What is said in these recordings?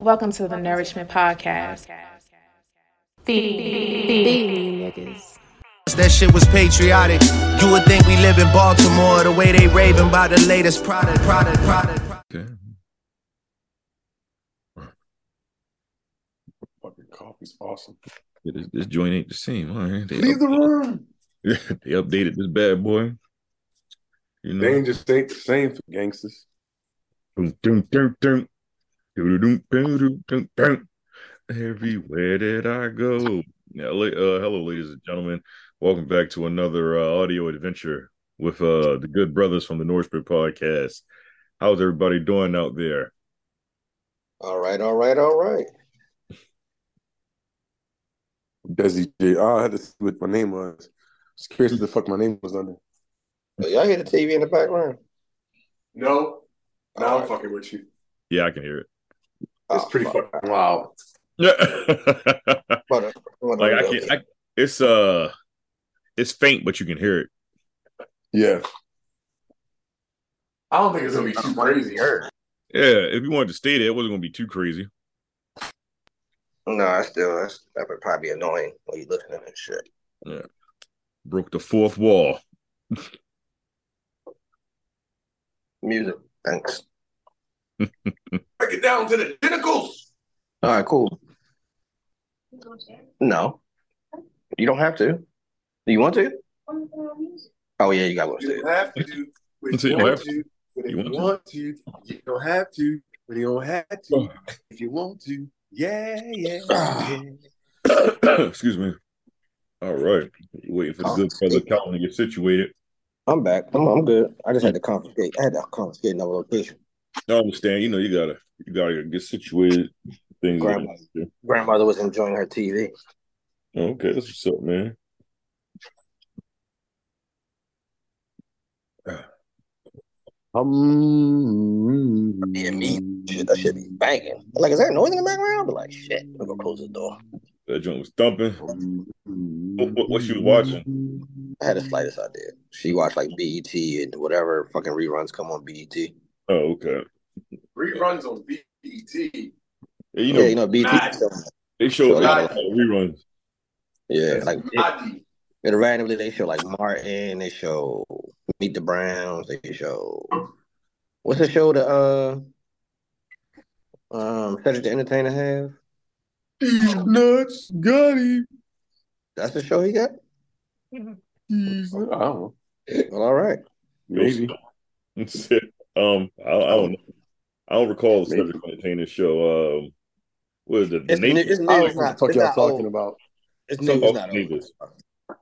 Welcome to the Nourishment Podcast. Feed me niggas. That shit was patriotic. You would think we live in Baltimore the way they raving about the latest product, product, product. product. Okay. Fucking coffee's awesome. Yeah, this, this joint ain't the same. All right. They, Leave the room. they updated this bad boy. You know. They ain't just ain't the same for gangsters. Dun, dun, dun, Everywhere that I go. Yeah, uh, hello, ladies and gentlemen. Welcome back to another uh, audio adventure with uh, the good brothers from the Nourishment podcast. How's everybody doing out there? All right, all right, all right. Desi J. Oh, I had to see what my name was. Just curious what the fuck my name was under. So y'all hear the TV in the background? No. Now All I'm right. fucking with you. Yeah, I can hear It's Oh, pretty fuck. fucking loud. it. But, uh, like I can, I, it's uh, it's faint, but you can hear it. Yeah. I don't think it's gonna be too crazy. Heard. Yeah, if you wanted to stay there, it wasn't gonna be too crazy. No, I still that's, that would probably be annoying when you looking at that shit. Yeah. Broke the fourth wall. Music, thanks. Break it down to the tentacles. All right, cool. No, you don't have to. Do you want to? Oh yeah, you got one. You have to. But So you you don't want to. But if You you want to? want to, you don't have to. But you don't have to. Oh. If you want to. Yeah, yeah, ah. yeah. Excuse me. All right, waiting for the good oh. brother Kelvin to get situated. I'm back. I'm, I'm good. I just had to confiscate. I had to confiscate another location. I understand. You know, you gotta, you gotta get situated. Things. like Grandmother was enjoying her TV. Okay, that's what's up, man. Um, Yeah, me. Shit, that shit be banging. Like, is there noise in the background? But like, shit. I'm gonna close the door. That joint was thumping. What, what, what she was watching? I had the slightest idea. She watched like BET and whatever fucking reruns come on BET. Oh, okay. Reruns on BET. Yeah, you know, yeah, you know BET. They show So, they like- reruns. Yeah, like Adi. and randomly they show like Martin. They show Meet the Browns. They show what's the show that uh um Cedric the Entertainer have? He's nuts. Got him. That's the show he got. He's I don't know. Well, all right. Maybe. That's it. Um, I, I don't know. I don't recall the Maybe. Cedric Entertainer show. Um, what is it? The It's, new, Neighbors? it's new. I don't what not. the fuck It's y'all talking old. about. It's new. It's Oh, not old. Neighbors.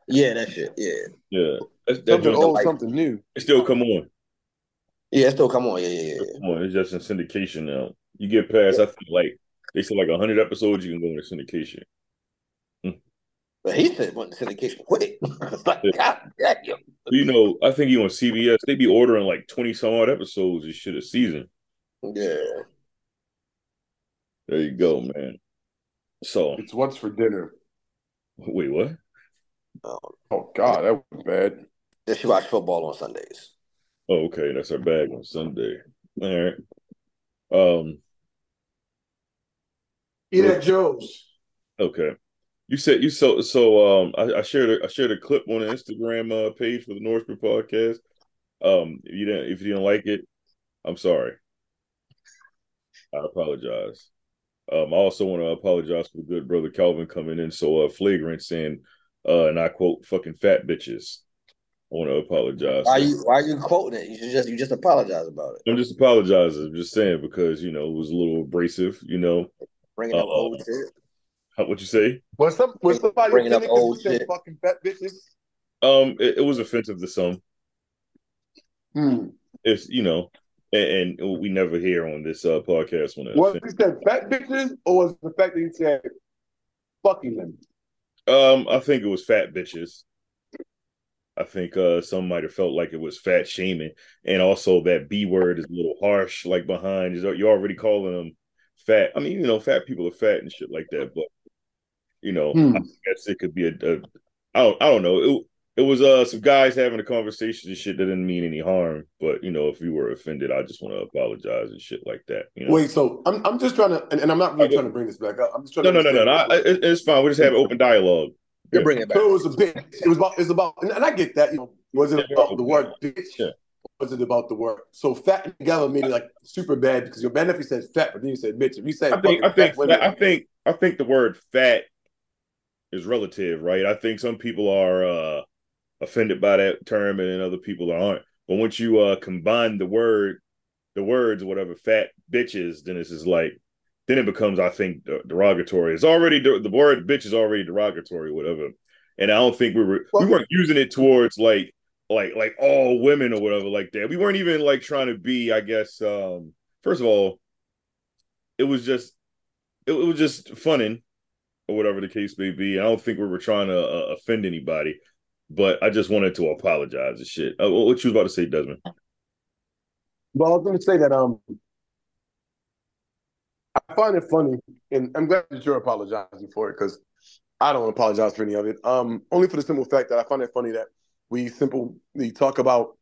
Yeah, that shit. Yeah, Yeah, that's, that Something joint old, like- something new. it still come on. yeah. It still come on. Yeah, yeah, yeah. Come on, it's just in syndication now. You get past, I think, like they said, like hundred episodes, you can go into syndication. But he said went to syndication quick. I was like, Yeah. God damn. You know, I think you on CBS, they be ordering like twenty some odd episodes and shit a season. Yeah. There you go, man. So, It's what's for dinner. wait, what? Oh God, that was bad. Then she watch football on Sundays. Oh, okay, that's our bag on Sunday. All right. Um. Eat at Joe's. Okay. You said you so so um I, I shared a, I shared a clip on the Instagram uh, page for the Nourishment podcast. Um if you didn't if you didn't like it, I'm sorry. I apologize. Um I also want to apologize for the good brother Kelvin coming in so uh flagrant saying uh and I quote fucking fat bitches. I want to apologize. Why you why you quoting it? You just you just apologize about it. I'm just apologizing. I'm just saying because you know it was a little abrasive, you know. Bringing up Uh, old shit. How, what you say? Was some was somebody Bringing up old shit. fucking fat bitches? Um it, it was offensive to some. Hmm. it's you know, and, and we never hear on this uh, podcast when it Was he said fat bitches, or was the fact that he said fucking them? um I think it was fat bitches. I think uh some might have felt like it was fat shaming, and also that B word is a little harsh, like behind you're already calling them fat. I mean, you know, fat people are fat and shit like that, but you know, Hmm. I guess it could be a, a I don't I don't know. It, it was uh some guys having a conversation and shit that didn't mean any harm. But you know, if you were offended, I just want to apologize and shit like that. You know? Wait, so I'm I'm just trying to, and, and I'm not really trying to bring this back up. I'm just trying no, to. no, no, no, no. I, it, it's fine. We just have open dialogue. You bring it back. So it was a bit. It was about. It's about, and, and I get that. You know, was it about the word bitch? Yeah. Was it about the word? So fat together meaning like super bad because your man if you said fat, but then you said bitch. If you said I think, I think, fat women, I think, I think the word "fat" is relative, right? I think some people are uh offended by that term, and then other people aren't. But once you uh combine the word, the words, whatever, fat bitches, then it's just like, then it becomes, I think, derogatory. It's already the, the word bitch is already derogatory, whatever. And I don't think we were we weren't using it towards like like like all women or whatever like that. We weren't even like trying to be, I guess. um First of all, it was just it, it was just funning or whatever the case may be. I don't think we were trying to uh, offend anybody, but I just wanted to apologize and shit. Uh, what you was about to say, Desmond? Well, I was going to say that um, I find it funny, and I'm glad that you're apologizing for it because I don't apologize for any of it. Um, only for the simple fact that I find it funny that we simply talk about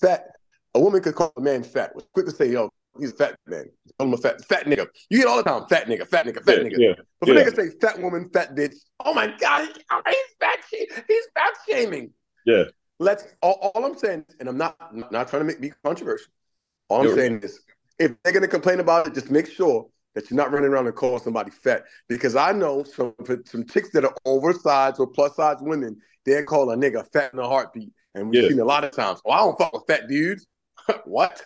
fat. A woman could call a man fat. Was quick to say, "Yo, he's a fat man." Call him a fat fat nigga. You hear all the time, fat nigga, fat nigga, fat yeah, nigga. yeah, But for yeah. niggas say fat woman, fat bitch, oh my god, he's fat. He's fat shaming. yeah. Let's. All, all I'm saying, and I'm not I'm not trying to make be controversial. All I'm You're saying is, if they're gonna complain about it, just make sure that you're not running around and calling somebody fat. Because I know some some chicks that are oversized or plus size women, they call a nigga fat in a heartbeat, and we've Yeah. seen a lot of times. Oh, I don't fuck with fat dudes. what?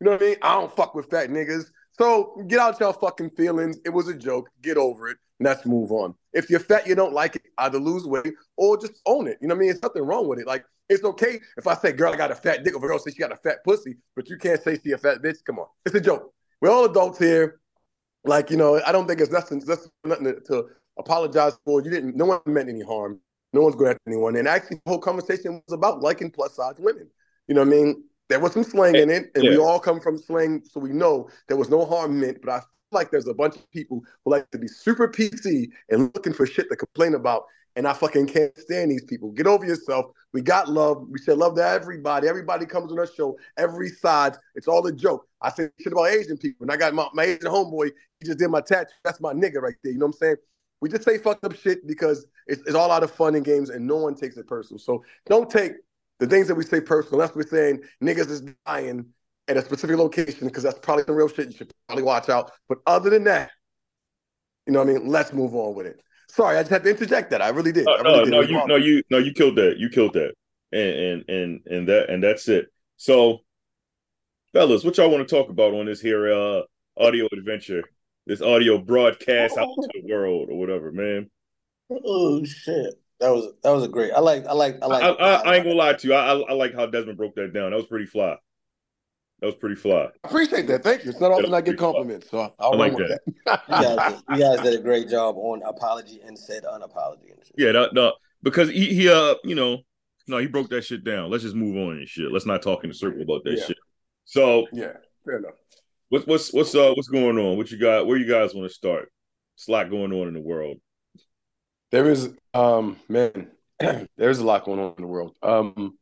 You know what I mean? I don't fuck with fat niggas. So get out your fucking feelings. It was a joke. Get over it. Let's move on. If you're fat, you don't like it, either lose weight or just own it. You know what I mean? There's nothing wrong with it. Like, it's okay if I say, girl, I got a fat dick, or a girl says she got a fat pussy, but you can't say she a fat bitch. Come on. It's a joke. We're all adults here. Like, you know, I don't think it's nothing, that's nothing to, to apologize for. You didn't, no one meant any harm. No one's going after anyone. And actually, the whole conversation was about liking plus size women. You know what I mean? There was some slang eh, in it, and we all come from slang, so we know there was no harm meant. But I feel like there's a bunch of people who like to be super PC and looking for shit to complain about. And I fucking can't stand these people. Get over yourself. We got love. We said love to everybody. Everybody comes on our show. Every side. It's all a joke. I said shit about Asian people. And I got my, my Asian homeboy. He just did my tattoo. That's my nigga right there. You know what I'm saying? We just say fucked up shit because it's, it's all out of fun and games and no one takes it personal. So don't take the things that we say personal. That's what we're saying niggas is dying at a specific location because that's probably the real shit. You should probably watch out. But other than that, you know what I mean? Let's move on with it. Sorry, I just had to interject that. I really did. No, I really no, did. no, you, no, you, no, you killed that. You killed that, and and and and that, and that's it. So, fellas, what y'all want to talk about on this here uh audio adventure, this audio broadcast out to the world or whatever, man? Oh shit. That was that was a great. I like I like I I, like. I, I ain't gonna lie to you. I, I I like how Desmond broke that down. That was pretty fly. That was pretty fly. I appreciate that. Thank you. It's not often I get compliments, so I'll I like run with that. that. You guys, did, you guys did a great job on apology and said unapology. And. Yeah, that, no, because he, he uh, you know, no, he broke that shit down. Let's just move on and shit. Let's not talk in a circle about that Yeah. shit. So, yeah, fair enough. what's what's what's uh what's going on? What you got? Where you guys want to start? It's a lot going on in the world. There is, um, man, there's a lot going on in the world. Um,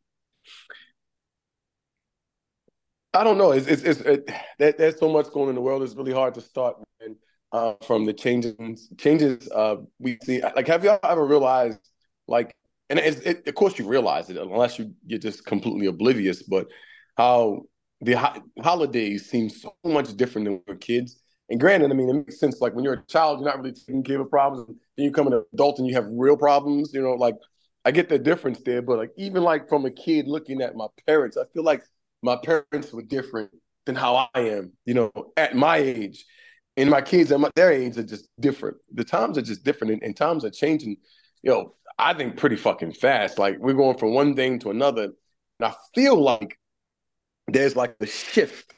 I don't know. It's it's, it's it, there, there's so much going on in the world. It's really hard to start man, uh, from the changes changes uh, we see. Like, have y'all ever realized, like, and it, of course you realize it unless you you're just completely oblivious, but how the ho- holidays seem so much different than we kids. And granted, I mean, it makes sense. Like when you're a child, you're not really taking care of problems. Then you become an adult and you have real problems. You know, like I get the difference there, but like even like from a kid looking at my parents, I feel like my parents were different than how I am. You know, at my age, and my kids at my, their age are just different. The times are just different, and, and times are changing. You know, I think pretty fucking fast. Like we're going from one thing to another, and I feel like there's like a shift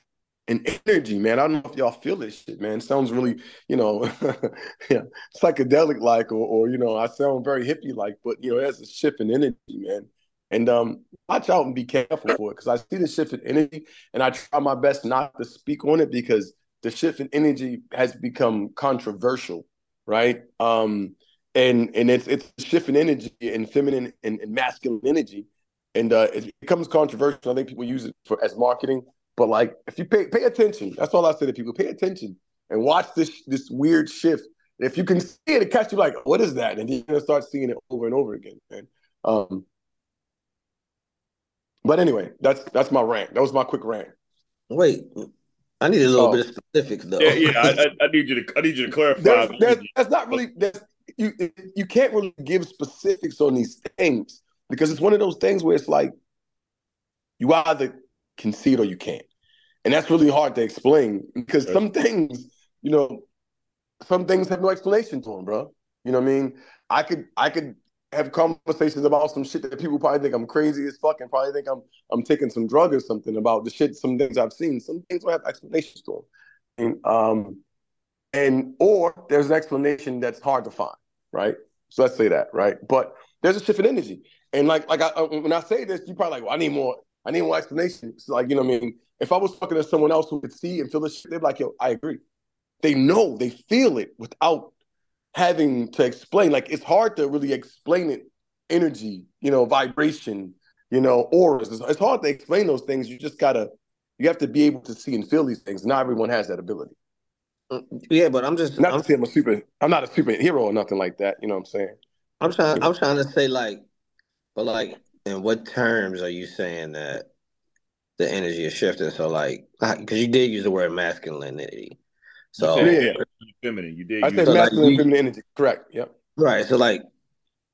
in energy, man. I don't know if y'all feel this shit, man. It sounds really, you know, yeah, psychedelic like, or, or you know, I sound very hippie like, but you know, there's a shift in energy, man. And um, watch out and be careful for it because I see the shift in energy, and I try my best not to speak on it because the shift in energy has become controversial, right? Um, and and it's it's shift in energy and feminine and, and masculine energy, and uh, it becomes controversial. I think people use it for as marketing, but like if you pay pay attention, that's all I say to people: pay attention and watch this this weird shift. And if you can see it, it catch you like, what is that? And you're gonna start seeing it over and over again, man. Um, but anyway, that's that's my rant. That was my quick rant. Wait, I need a little Oh. bit of specifics though. Yeah, yeah. I, I, I need you to I need you to clarify. There's, there's, that's not really there's, you. You can't really give specifics on these things because it's one of those things where it's like you either can see it or you can't, and that's really hard to explain because Right. some things, you know, some things have no explanation to them, bro. You know what I mean? I could I could have conversations about some shit that people probably think I'm crazy as fuck and probably think I'm I'm taking some drug or something about the shit. Some things I've seen. Some things don't have explanations to them. And, um, and or there's an explanation that's hard to find, right? So let's say that, right? But there's a shift in energy, and like like I, uh, when I say this, you probably like, well, I need more, I need more explanation. It's like you know, what I mean, if I was talking to someone else who could see and feel this shit, they'd be like, yo, I agree. They know, they feel it without having to explain. Like it's hard to really explain it. Energy, you know, vibration, you know, auras. It's, it's hard to explain those things. You just gotta, you have to be able to see and feel these things. Not everyone has that ability. Mm, yeah, but I'm just Not I'm, to say I'm a super, I'm not a superhero or nothing like that. You know what I'm saying? I'm trying I'm trying to say like, but like, in what terms are you saying that the energy is shifting? So like, because you did use the word masculinity. So You said Yeah. feminine. You did. I use said So, like, masculine, you- feminine energy. Correct. Yep. right, so like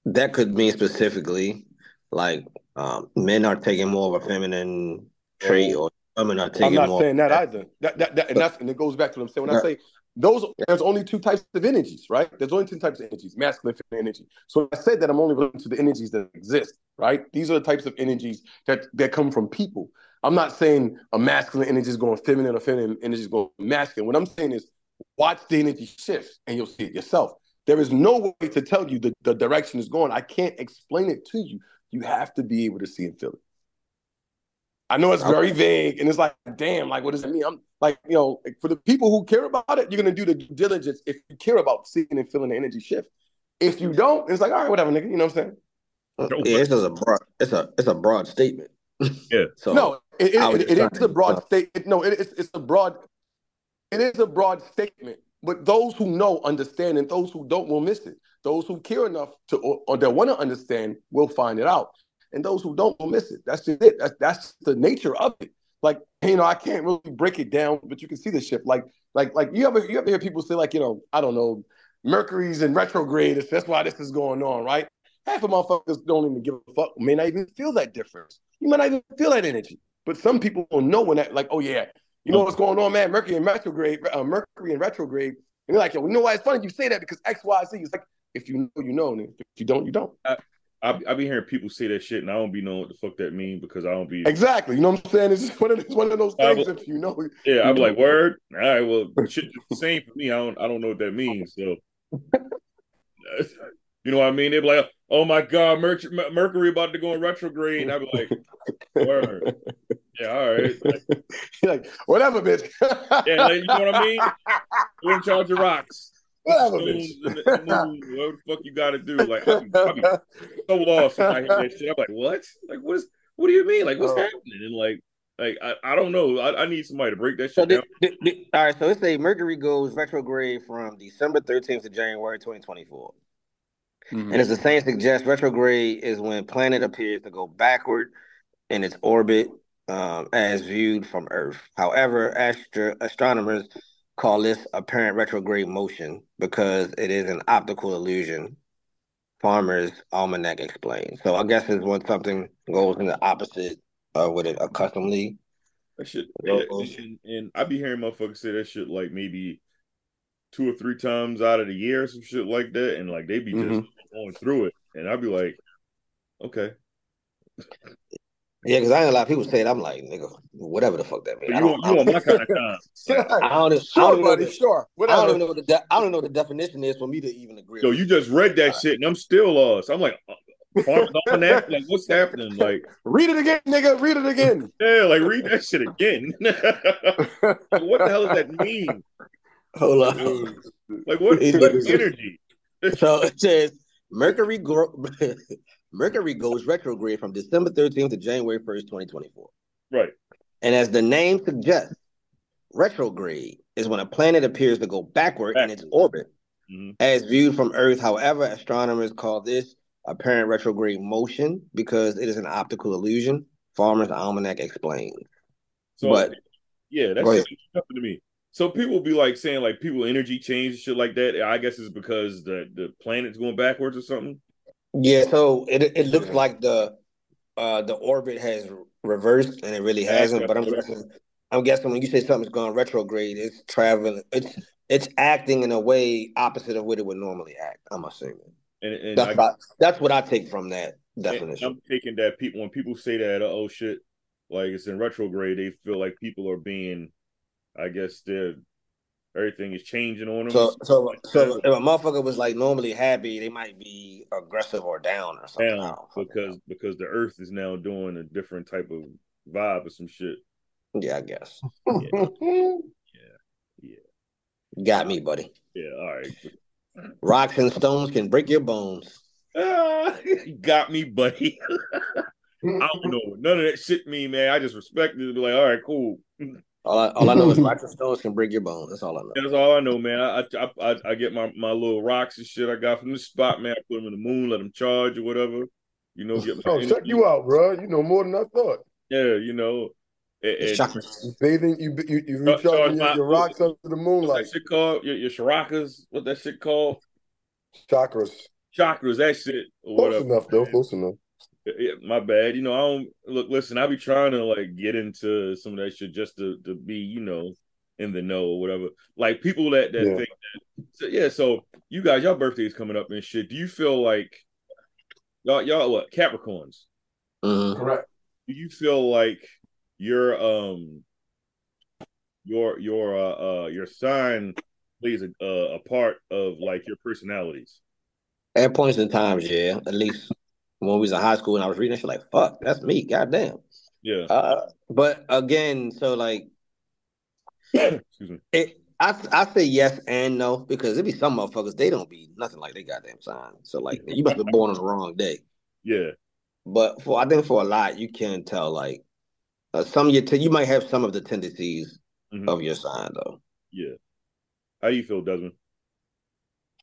that could mean specifically like um, men are taking more of a feminine trait, or women are taking I'm not more. saying that either. That, that, that and that's and it goes back to what I'm saying. When I say those, there's only two types of energies, right? There's only two types of energies: masculine, feminine energy. So I said that I'm only relating to the energies that exist, right? These are the types of energies that that come from people. I'm not saying a masculine energy is going feminine or feminine energy is going masculine. What I'm saying is watch the energy shift and you'll see it yourself. There is no way to tell you the, the direction is going. I can't explain it to you. You have to be able to see and feel it. I know it's very vague and it's like, damn, like what does it mean? I'm like, you know, like, for the people who care about it, you're gonna do the due diligence if you care about seeing and feeling the energy shift. If you don't, it's like, all right, whatever, nigga. You know what I'm saying? Uh, yeah, it's just a broad. It's a it's a broad statement. Yeah. So no, it, it, it- just it trying is to- a broad statement. No, it is it's a broad. It is a broad statement, but those who know understand, and those who don't will miss it. Those who care enough to or, or that want to understand will find it out, and those who don't will miss it. That's just it. That's that's the nature of it. Like you know, I can't really break it down, but you can see the shift. Like like like you ever you ever hear people say like you know I don't know Mercury's in retrograde. That's why this is going on, right? Half of motherfuckers don't even give a fuck. May not even feel that difference. You might not even feel that energy. But some people will know when that, like, oh yeah, you know what's going on, man? Mercury in retrograde, uh, Mercury in retrograde. And they're like, yo, you know why it's funny you say that because X, Y, Z. It's like if you know, you know, and if you don't, you don't. I, I I be hearing people say that shit, and I don't be knowing what the fuck that mean because I don't be. Exactly. You know what I'm saying? It's just one of it's one of those things. If you know, Yeah, I'm like, word. All right, well, shit, the same for me. I don't, I don't know what that means. So, you know what I mean? They're like, oh my god, Merc- Mer- Mercury about to go in retrograde. And I'd be like, word. Yeah, all right. Like, like whatever, bitch. yeah, like, you know what I mean? We're in charge of rocks. Whatever, Stones bitch. the- and the moon, Whatever the fuck you got to do? Like, I be, I be so lost when I hear that shit. I'm like, what? Like, what is? What do you mean? Like, what's Oh. happening? And like, like I, I don't know. I, I need somebody to break that shit the, down. the, the, all right, so let's say Mercury goes retrograde from December 13th to January 2024. Mhm. And as the saying suggests, retrograde is when planet appears to go backward in its orbit um, as viewed from Earth. However, astro- astronomers call this apparent retrograde motion because it is an optical illusion. Farmer's Almanac explains. So I guess it's when something goes in the opposite of what it accustomedly That shit, Yo, and, I be hearing motherfuckers say that shit like maybe two or three times out of the year, or some shit like that, and like they be just Mhm. going through it, and I'd be like, okay, Yeah, because I ain't a lot of people say it. I'm like, nigga, whatever the fuck that means. you I on, don't, you on my kind of time. I don't, even- I don't even know buddy. the- Sure. I don't even know what the de- I don't know what the definition is for me to even agree. Yo, with you just read that shit, and I'm still lost. I'm like, uh, Farmer's Almanac, like what's happening? Like, Read it again, nigga. Read it again. yeah, like read that shit again. What the hell does that mean? Hold on. Dude, Like, what, It what is- energy? So it says Mercury gro- Mercury goes retrograde from December 13th to January 1st, 2024. Right. And as the name suggests, retrograde is when a planet appears to go backward in its orbit Mhm. as viewed from Earth. However, astronomers call this apparent retrograde motion because it is an optical illusion. Farmer's Almanac explains. So But- yeah, that's something to me. So people be like saying like people energy change and shit like that. I guess it's because the the planet's going backwards or something. Yeah, so it it looks Yeah. like the uh the orbit has reversed and it really hasn't. But I'm guessing I'm guessing when you say something's going retrograde, it's traveling it's it's acting in a way opposite of what it would normally act, I'm assuming. And, and That's I, what I, that's what I take from that definition. I'm taking that people when people say that oh shit, like it's in retrograde, they feel like people are being, I guess they're everything is changing on them. So so so if a motherfucker was like normally happy, they might be aggressive or down or something. Down because because the Earth is now doing a different type of vibe or some shit. yeah, I guess. Yeah, Yeah. Got me, buddy. yeah. All right. Rocks and stones can break your bones. Ah, got me, buddy. I don't know. None of that shit mean, man. I just respect it. Be like, all right, cool. All I, all I know is rocks and stones can break your bones. That's all I know. That's all I know, man. I I I, I get my, my little rocks and shit I got from the spot, man. I put them in the moon, let them charge or whatever. You know, get my Oh, check you out, bro. You know more than I thought. Yeah, you know. And- It's and- chocolate. You bathing, you you, you Charge recharging my- your, your rocks under the what's moonlight. that shit called? Your, your chakras? What that shit called? Chakras. Chakras, that shit. Or Close whatever. enough, though. Close enough. Yeah, my bad. You know, I don't look. Listen, I be trying to like get into some of that shit just to to be, you know, in the know or whatever. Like people that that Yeah. think that. So, yeah. So you guys, y'all birthdays coming up and shit. Do you feel like y'all y'all what Capricorns? Mhm. Correct. Do you feel like your um your your uh, uh your sign plays a uh, a part of like your personalities? At points in times, yeah. At least when we was in high school and I was reading, shit like, fuck, that's me. Goddamn. Yeah. Uh, but again, so like Excuse me. it. I I say yes and no because there be some motherfuckers they don't be nothing like they goddamn sign. So like you must be born on the wrong day. Yeah. But for I think for a lot you can tell like uh, some of your t- you might have some of the tendencies Mhm. of your sign though. Yeah. How do you feel, Desmond?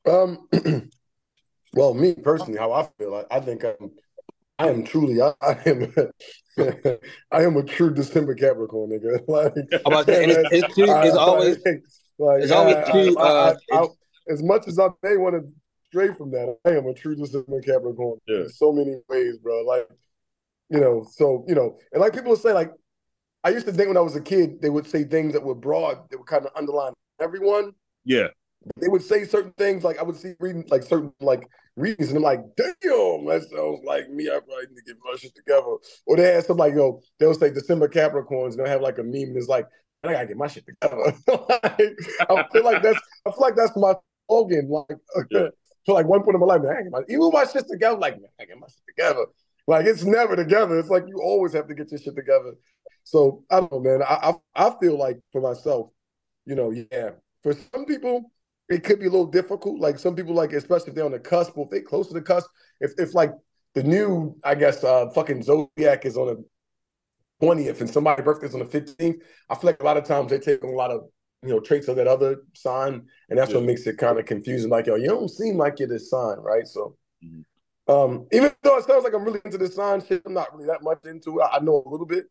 Um, well, me personally, how I feel, I, I think I'm, I am truly, I, I am, I am a true December Capricorn, nigga. Like, about to say, and it's, it's, too, it's I- always like, it's always I- too, I- I- uh, I- as much as I may want to stray from that, I am a true December Capricorn Yeah. in so many ways, bro. Like, you know, so you know, and like people say, like, I used to think when I was a kid, they would say things that were broad, that would kind of underline everyone Yeah. They would say certain things like I would see reading like certain like readings and I'm like, damn, that sounds like me. I probably need to get my shit together. Or they had some like, yo, they'll say December Capricorns and they'll have like a meme and it's like, I gotta get my shit together. like, I feel like that's I feel like that's my slogan. Like Yeah. for like one point in my life, man, I get my even my shit together, like man, I get my shit together. Like it's never together. It's like you always have to get your shit together. So I don't know, man. I I, I feel like for myself, you know, yeah. For some people, it could be a little difficult. Like some people, like especially if they're on the cusp, or if they close to the cusp, if if like the new, I guess, uh fucking zodiac is on the twentieth and somebody's birthday is on the fifteenth, I feel like a lot of times they take on a lot of you know traits of that other sign, and that's what makes it kind of confusing. Like, yo, you don't seem like you're this sign, right? So. Mhm. Um, even though it sounds like I'm really into the sign shit, I'm not really that much into it. I know a little bit.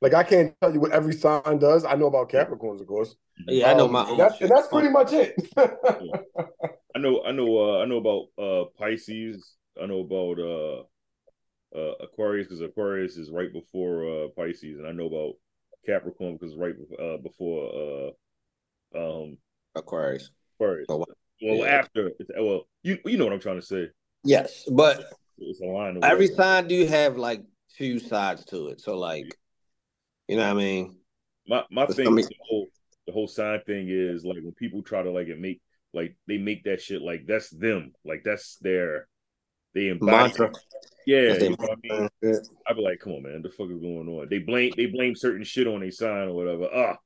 Like I can't tell you what every sign does. I know about Capricorns, of course. yeah, I know Um, my and own that's, and that's pretty much it. I know, I know, uh, I know about uh Pisces. I know about uh uh Aquarius because Aquarius is right before uh Pisces, and I know about Capricorn because right uh, before uh um Aquarius. Aquarius. Oh, wow. Well, Yeah. after well, you you know what I'm trying to say. Yes, but It's a line. of every sign do have like two sides to it. So like, you know what I mean? My my thing some- with the whole the whole sign thing is like when people try to like it make like they make that shit like that's them like that's their they embody Mantra. yeah That's you know what I mean I'd be like come on man the fuck is going on they blame they blame certain shit on a sign or whatever ah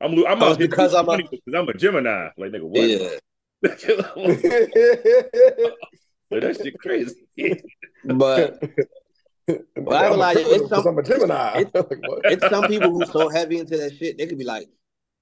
I'm lo- I'm Oh, out because losing I'm a- because I'm a Gemini like nigga what Yeah. that shit crazy. But Well, I like, it's some- I'm a Gemini. it's- it's some people who's so heavy into that shit, they could be like,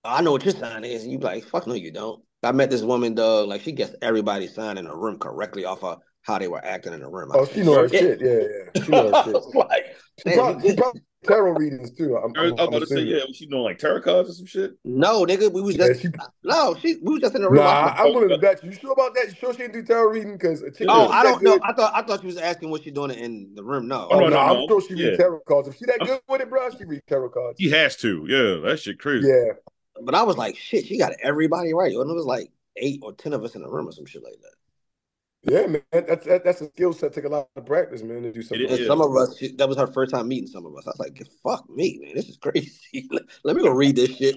I know what your sign is. And you be like, fuck no, you don't. I met this woman, dog, like she gets everybody's sign in the room correctly off of how they were acting in the room. Oh, she know her "Shit." Yeah, yeah. She know her shit. like, She man, probably, she probably tarot readings too. I'm, I was I'm, about I'm to say, yeah, was she doing like tarot cards or some shit? no, nigga, we was Yeah, just she, no, she we was just in the room. nah, I- I'm willing to bet you. You sure about that? You sure she didn't do tarot reading? Because oh, I don't know. good- I thought I thought she was asking what she doing in the room. No, Oh, no, no, no, I'm no. sure she read tarot cards. If she that good with it, bro, she read tarot cards. He has to. Yeah, that shit crazy. Yeah, but I was like, shit, she got everybody right. And it was like eight or ten of us in the room or some shit like that. Yeah, man. That's that, that's a skill set. Take a lot of practice, man, to do something. It some of us, she, that was her first time meeting some of us. I was like, fuck me, man, this is crazy. let, let me go read this shit.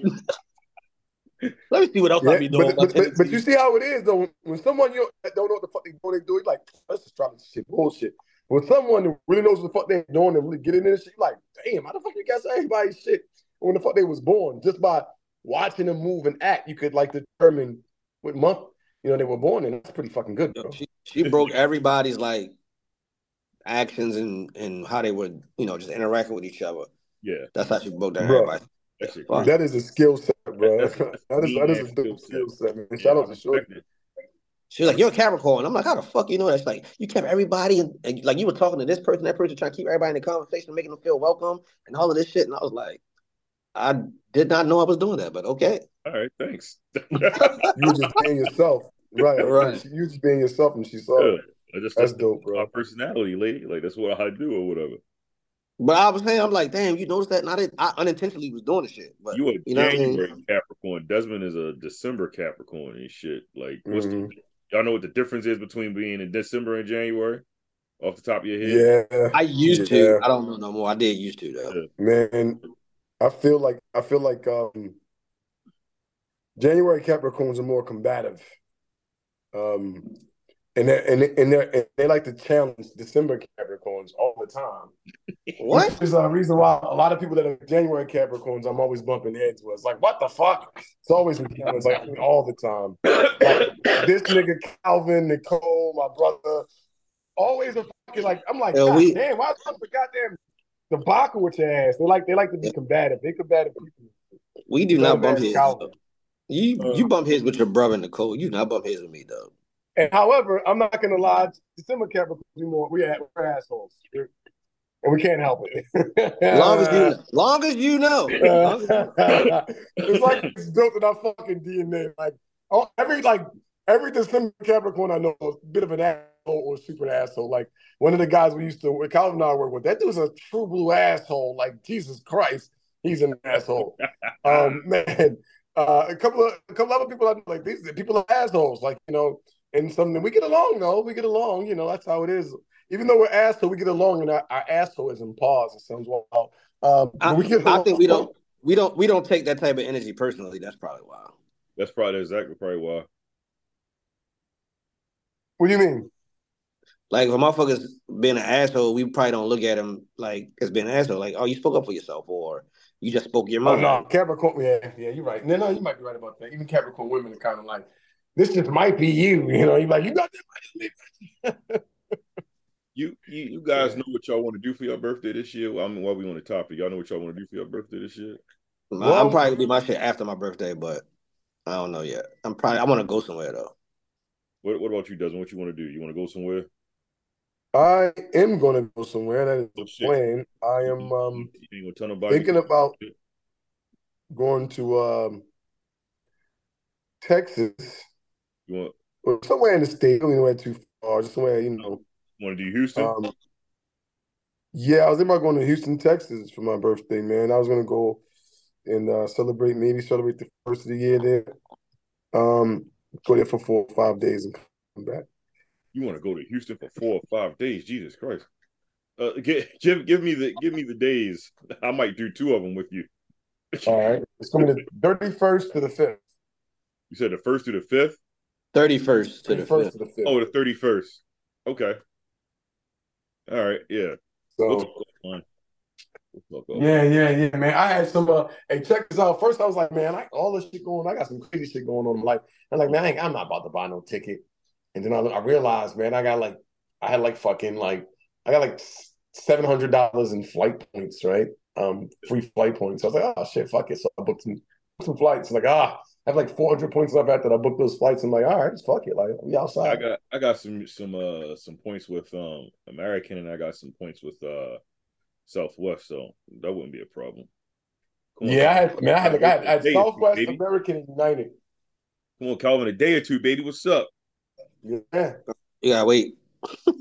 let me see what else I Yeah, be doing. but, but, but, but you see how it is though. When, when someone you don't know what the fuck they doing, they do it like let's just drop this shit bullshit. When someone who really knows what the fuck they're doing and really get into this shit, you're like, damn, how the fuck you guys everybody's shit when the fuck they was born? Just by watching them move and act, you could like determine what month you know they were born in. That's pretty fucking good, bro. she, she broke everybody's like actions and and how they would, you know, just interacting with each other. Yeah, That's how she broke down Bro. everybody. that shit That is a skill set, bro. That's- that that's is that is a dope skill skill set, man. Yeah, Shout out to Shorty. respect it. She was like, "You're a Capricorn." I'm like, "How the fuck you know that?" She's like, "You kept everybody and, and like you were talking to this person, that person, trying to keep everybody in the conversation, making them feel welcome, and all of this shit." And I was like, "I did not know I was doing that, but okay." All right, thanks. You were just being yourself, right? Right. You just being yourself, and she saw Yeah, it. I just That's that's dope, bro. my personality, lady. Like that's what I do or whatever. But I was saying, I'm like, "Damn, you noticed that?" And I didn't. I unintentionally was doing the shit, but You a you know what I mean? January Capricorn. Desmond is a December Capricorn and shit. Like, what's Mhm. the, y'all know what the difference is between being in December and January? Off the top of your head, Yeah, I used Yeah. to. I don't know no more. I did used to though. man. I feel like I feel like um January Capricorns are more combative. Um and they and and, they like to challenge December Capricorns all the time. What? Is a reason why a lot of people that are January Capricorns, I'm always bumping heads with. It's like, what the fuck? It's always challenge, like all the time. Like, this nigga Kelvin, Nicole, my brother, always a fucking like. I'm like, God we- damn, why the goddamn debacle with your ass? They like they like to be combative. They combative people. We do not bump Dumbass heads. You Uh. you bump heads with your brother Nicole. You not bump heads with me though. And however, I'm not gonna lie, December Capricorns, we more we we're assholes, We're- and we can't help it. Long as you, long as you know. Long it's like it's built in our fucking DNA. Like oh, every like every December Capricorn I know is a bit of an asshole or super asshole. Like one of the guys we used to with Kelvin and I work with, that dude's a true blue asshole. Like Jesus Christ, he's an asshole. um, man, uh, a couple of a couple other people I like these people are assholes. Like you know, and something we get along though. We get along. You know, that's how it is. Even though we're assholes, we get along, and our, our assholeism pause. It sounds wild. Um, I, we get I think we don't we don't we don't take that type of energy personally. That's probably why. that's probably exactly probably why. What do you mean? Like if a motherfucker's being an asshole, we probably don't look at him like as being an asshole. Like, oh, you spoke up for yourself, or you just spoke your Oh mind. no, Capricorn. Yeah, yeah, you're right. No, no, you might be right about that. Even Capricorn women are kind of like, this just might be you. You know, you're like, you got that. You you, you guys know what y'all want to do for your birthday this year? Well, I mean, while we on the topic, y'all know what y'all want to do for your birthday this year? Well, I'm probably gonna do my shit after my birthday, but I don't know yet. I'm probably I want to go somewhere though. What what about you, Desmond? What you want to do? You want to go somewhere? I am going to go somewhere. That is Oh, the shit. plan. I am um, You ain't gonna tell nobody. thinking about going to um, Texas or somewhere in the state. Don't even went too far. Just somewhere, you know. want to do Houston? Um, yeah, I was thinking about going to Houston, Texas for my birthday, man. I was gonna go and uh, celebrate, maybe celebrate the first of the year there. Um, go there for four or five days and come back. You want to go to Houston for four or five days? Jesus Christ! Uh, give give give me the give me the days. I might do two of them with you. All right, it's gonna be the thirty first to the fifth. You said the first to the fifth. Thirty first to the fifth. to the fifth. Oh, the thirty first. Okay. All right. Yeah. So. We'll talk off. Yeah, yeah, yeah, man. I had some. Uh, hey, check this out. First, I was like, man, I, all this shit going. on. I got some crazy shit going on in my life. I'm like, man, I ain't, I'm not about to buy no ticket. And then I, I realized, man, I got like, I had like fucking like, I got like seven hundred dollars in flight points, right? Um, free flight points. So I was like, oh shit, fuck it. So I booked some some flights. Like, ah, I have like four hundred points left after I booked those flights. I'm like, all right, just fuck it. Like, we outside. I got I got some some uh some points with um American and I got some points with uh Southwest, so that wouldn't be a problem. Come on, Yeah, I had, man, I had like, I had, I had two, Southwest, baby. American, and United. Come on, Kelvin, a day or two, baby. What's up? Yeah, You gotta wait. I'm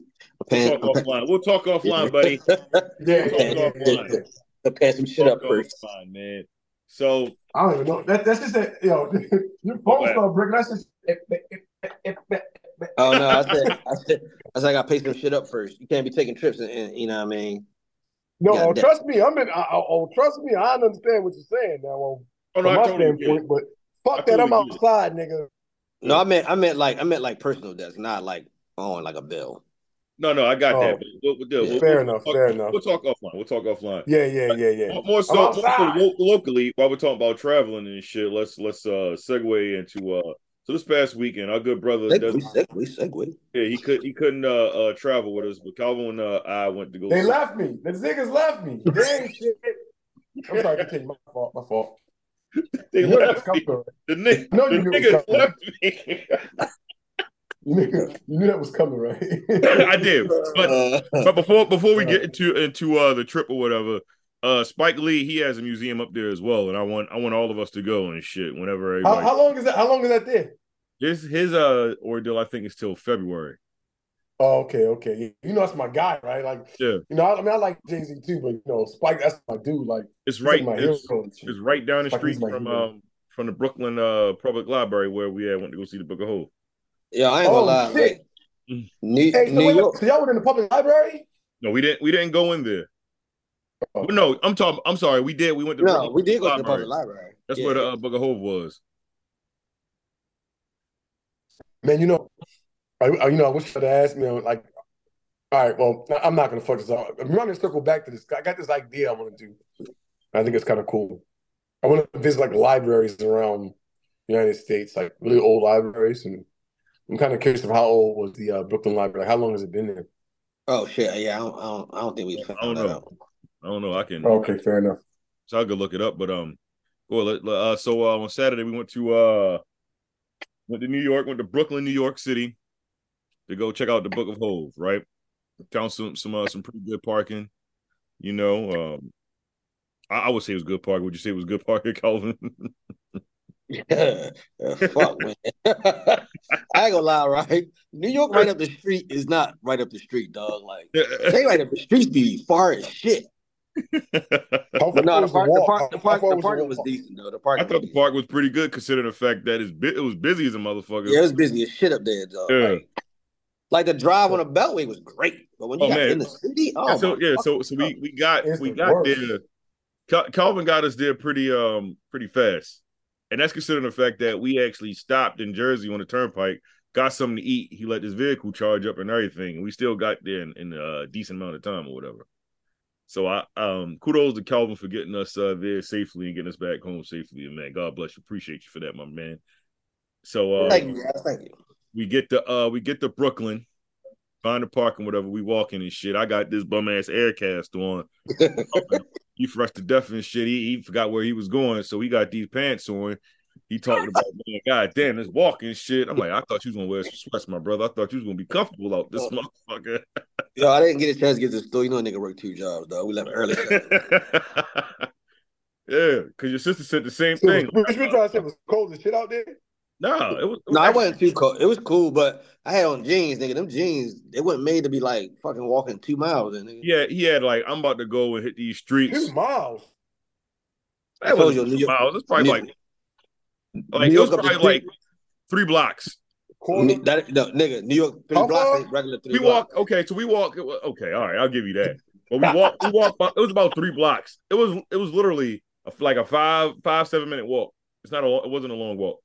We'll talk I'm offline. We'll talk offline, buddy. yeah, Talk yeah, yeah, yeah, offline. yeah. I'm paying some shit up Talk first. offline, man. So I don't even know. That, that's just that, yo, your phone What? start breaking. That's just. Oh no, I said, I said, I said, I gotta pay some shit up first. You can't be taking trips, and, and you know what I mean. No, oh, trust me. I'm in. I, I, oh, trust me. I understand what you're saying now. Well, oh from no, I my totally standpoint, but fuck I that. I'm totally get outside, nigga. No, I meant, I meant like, I meant like personal debts, not like on like a bill. No, no, I got Oh. that. We'll, we'll, we'll, Fair we'll enough. talk- Fair enough. We'll talk offline. We'll talk offline. Yeah, yeah, yeah, yeah. More- More so, more so locally, while we're talking about traveling and shit, let's let's uh segue into uh so this past weekend, our good brother Segue, does segue, segue. yeah, he could he couldn't uh, uh travel with us, but Kelvin and uh, I went to go They left me. The niggas left me. They ain't shit. I'm sorry. Continue. My fault. My fault. they You knew that was left me. coming. The, ni- No, the you knew it was niggas left me. You knew, you knew that was coming, right? I did. But Uh, but before before we get into into uh the trip or whatever, uh Spike Lee he has a museum up there as well, and I want I want all of us to go and shit whenever How, how long is that? How long is that there? his his uh ordeal I think is till February. Oh, okay, okay. You know that's my guy, right? Like, Yeah. you know, I, I mean, I like Jay Z too, but you know, Spike, that's my dude. Like, It's he's right. my It's, hero it's right down the Spike street from um from the Brooklyn uh Public Library where we had went to go see the Book of Hov. yeah, I ain't gonna Oh, lie. shit. Like, New, Hey, so, New wait, York. so y'all were in the public library? No, we didn't. We didn't go in there. Oh. No, I'm talking. I'm sorry. We did. We went to No, Brooklyn we did go to the public library. That's Yeah. where the uh, Book of Hov was. Man, you know, I, I- you know, I wish you'd have asked me. Like, all right, well, I'm not gonna fuck this up. I'm going to circle back to this. I got this idea I want to do. I think it's kind of cool. I want to visit like libraries around the United States, like really old libraries, and I'm kind of curious of how old was the uh, Brooklyn Library. Like, how long has it been there? Oh shit! Yeah, I don't, I don't, I don't think we found I don't that know. out. I don't know. I can. Okay, fair enough. So I could look it up, but um, well, let- let- uh, so uh, on Saturday we went to uh, went to New York, went to Brooklyn, New York City, to go check out the Book of Hov. Right, found some some uh, some pretty good parking. You know, um, I, I would say it was good parking. Would you say it was good parking, Kelvin? Yeah, fuck man. I ain't gonna lie, right? New York right up the street is not right up the street, dog. Like they right up the street be far as shit. How But no, the park, the walk? park, the park, far the was was decent though. The park. I thought the park was pretty good considering the fact that it's bu- it was busy as a motherfucker. Yeah, it was busy as shit up there, dog. Yeah. Like, like the drive on the Beltway was great, but when you Oh, got man. in the city, oh And so yeah, so so we we got It's we got worst. there. Cal- Kelvin got us there pretty um pretty fast, and that's considering the fact that we actually stopped in Jersey on the turnpike, got something to eat. He let his vehicle charge up and everything, and we still got there in, in a decent amount of time or whatever. So I um kudos to Kelvin for getting us uh, there safely and getting us back home safely. And man, God bless you. Appreciate you for that, my man. So uh, Thank you, guys. Thank you. We get to uh we get to Brooklyn, find the parking, whatever. We walking and shit. I got this bum ass air cast on. he fresh to death and shit. He, he forgot where he was going, so he got these pants on. He talking about man, god damn, this walking shit. I'm like, I thought you was gonna wear some sweats, my brother. I thought you was gonna be comfortable out this motherfucker. Yo, I didn't get a chance to get this the store. You know, a nigga worked two jobs, dog. We left early. yeah, because your sister said the same thing. what you been trying to say? It was cold as shit out there. No, it was. It was No, it actually- wasn't too cold. It was cool, but I had on jeans, nigga. Them jeans, they weren't made to be like fucking walking two miles in. Nigga. Yeah, he had like, I'm about to go and hit these streets. Two miles. That told was you, New York- miles. It's probably New- like, like New it was York up probably like three blocks. Quarter. That, no, nigga, New York three How blocks far? ain't regular three We blocks. walk. Okay, so we walk. Okay, all right, I'll give you that. But we walk. We walk. It was about three blocks. It was. It was literally a, like a five, five, seven minute walk. It's not a. It wasn't a long walk.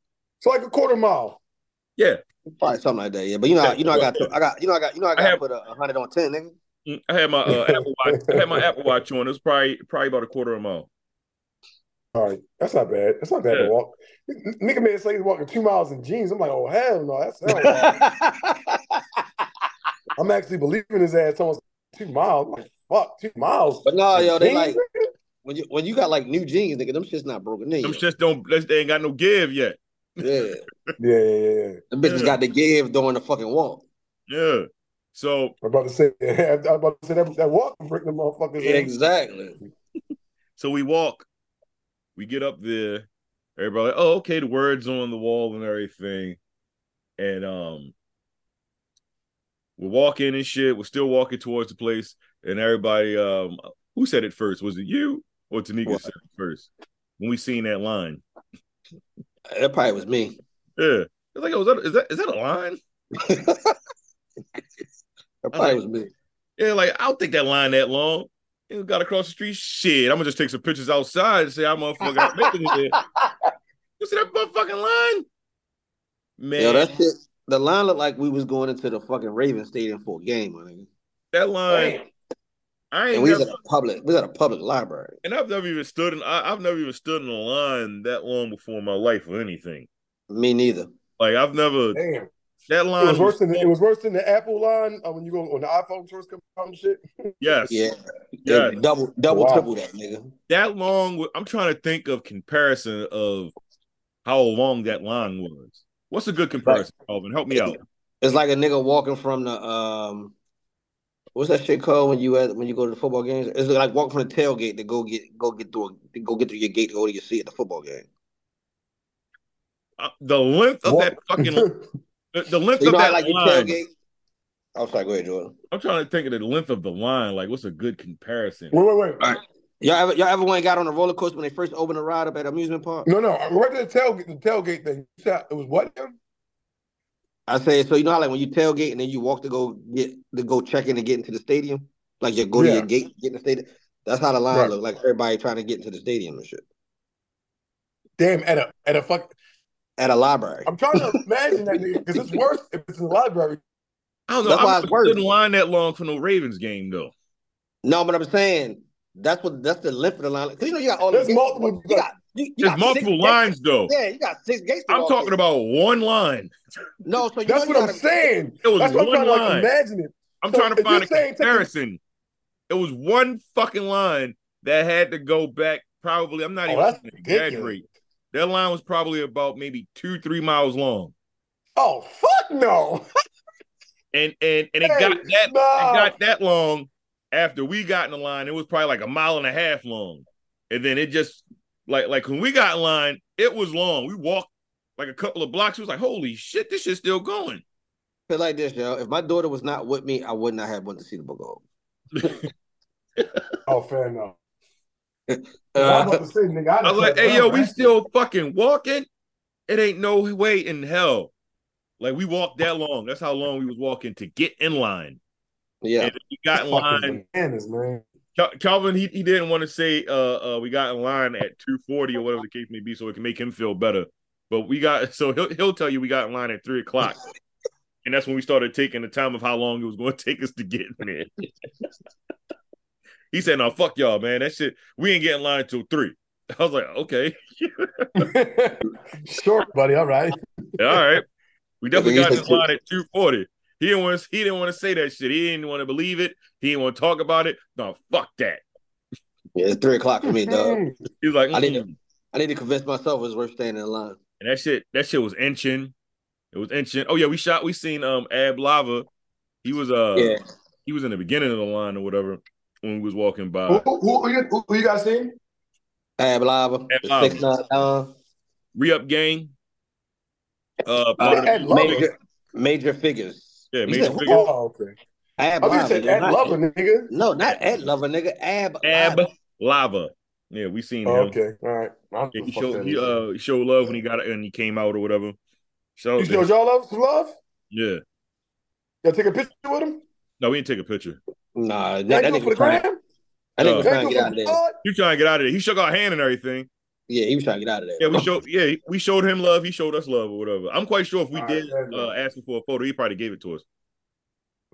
It's like a quarter mile. Yeah, Probably something like that, yeah. But you know, Yeah, you know, I got. I got, you know, I got, you know, I I got have- put a hundred on ten, nigga. Mm, I had my uh, Apple Watch. I had my Apple Watch on. It was probably probably about a quarter of a mile. All right, that's not bad. That's not bad Yeah. to walk. N- Nigga man say he's walking two miles in jeans. I'm like, oh hell no, that's hell. I'm actually believing his ass almost two miles. I'm like, fuck, two miles. But no, in yo, they jeans, like when you when you got like new jeans, nigga, them shit's not broken in. Them shits don't. They ain't got no give yet. Yeah, Yeah, yeah, yeah, yeah. the bitches Yeah. got the give during the fucking walk. Yeah. So I'm about to say, I'm about to say that, that walk can break the motherfuckers. in. Exactly. so we walk. We get up there. Everybody, like, oh, okay. The words on the wall and everything, and um, we're walking and shit. We're still walking towards the place, and everybody, um, who said it first? Was it you or Tanika What? said it first? When we seen that line, That probably was me. yeah, it's like, oh, is that is that is that a line? That probably was me. Yeah, like I don't think that line that long. You got across the street. Shit, I'm gonna just take some pictures outside and say I'm motherfucking making it. You see that motherfucking line? Man, Yo, that shit. The line looked like we was going into the fucking Raven Stadium for a game, my nigga. that line. Damn. I And ain't we was at a public. We was at a public library. and I've never even stood in. I, I've never even stood in a line that long before in my life or anything. Me neither. Like I've never Damn. that It line. was worse than the, it was worse than the Apple line uh, when you go when the iPhone first come out and shit. yes, Yeah. Yeah. Double, double, Wow. triple that, nigga. that long. I'm trying to think of comparison of how long that line was. What's a good comparison, Kelvin? Help me out. It's like a nigga walking from the um, what's that shit called when you at when you go to the football games? It's like walking from the tailgate to go get go get through a, to go get through your gate to go to your seat at the football game. Uh, the length of that fucking the, the length So of that like line. I'm sorry, go ahead, Jordan. I'm trying to think of the length of the line. Like, what's a good comparison? wait, wait, wait. All right. Y'all ever y'all ever went and got on a roller coaster when they first opened the ride up at amusement park? No, no, right to the tailgate. The tailgate thing. It was what? again? I say so. You know how like when you tailgate and then you walk to go get to go check in and get into the stadium, like you go to your gate, get in the stadium. That's how the line Right. look like. Everybody trying to get into the stadium and shit Damn, at a at a fuck. at a library. I'm trying to imagine that because it's worse if it's in the library. I don't know. That's why I'm it's worse. didn't line that long for no Ravens game though. No, but I'm saying that's what that's the length of the line. Because you know you got all There's the multiple. You got you, you There's multiple six lines though. Yeah, you got six gates. I'm talking in. about one line. no. So you That's what you I'm gotta- saying. It was That's what I'm one to like line. imagine it. I'm So trying to find a saying take comparison. It was one fucking line that had to go back. Probably, I'm not Oh, even that's gonna ridiculous. exaggerate. That line was probably about maybe two, three miles long, Oh fuck no! and and and it Hey, got that it got that long after we got in the line. It was probably like a mile and a half long, and then it just like like when we got in line, it was long. We walked like a couple of blocks. It was like, holy shit, this shit's still going. Feel like this, yo. If my daughter was not with me, I would not have went to see the book. Oh, fair enough. I was about Uh, to say, nigga, I'd I was like, hey, yo, we said, still fucking walking. It ain't no way in hell. Like we walked that long. That's how long we was walking to get in line. yeah, And we got in line. bananas, man. Cal- Kelvin, he, he didn't want to say uh uh we got in line at 240 or whatever the case may be, so it can make him feel better. But we got so he'll he'll tell you we got in line at three o'clock. And that's when we started taking the time of how long it was going to take us to get in there. he said, "No, fuck y'all, man. That shit, we ain't getting in line until three. I was like, okay. Short, buddy. All right. All right. We definitely got in line at 240. He didn't want to, he didn't want to say that shit. He didn't want to believe it. He didn't want to talk about it. No, fuck that. yeah. It's three o'clock for me, dog. He was like, I need to- I need to convince myself it's worth staying in line. and that shit, that shit was inching. It was inching. Oh yeah, we shot, we seen um Ab-Liva. He was uh yeah, he was in the beginning of the line or whatever when we was walking by. who, who, you- who, who you guys seen? Ab-Liva, Ab the Lava. six nine nine, Re-up gang. Uh, uh, major major figures. Yeah, You major said who? figures. Oh, okay. Ab I Lava. just said yo, not- Lover, nigga. No, not Ed Lover, nigga. Ab. Ab-Liva. Lava. Yeah, we seen him. Oh, okay. All right. Yeah, he showed he uh he showed love when he got it and he came out or whatever. So you showed y'all love some love? yeah. Y'all take a picture with him? No, we didn't take a picture. Nah, that, Y'all that do for nigga the trying. gram? That nigga Uh, was trying to get out of the there. pod? He was trying to get out of there. He shook our hand and everything. Yeah, he was trying to get out of there. Yeah, we showed. Yeah, we showed him love. He showed us love or whatever. I'm quite sure if we All did right, uh, ask him for a photo, he probably gave it to us.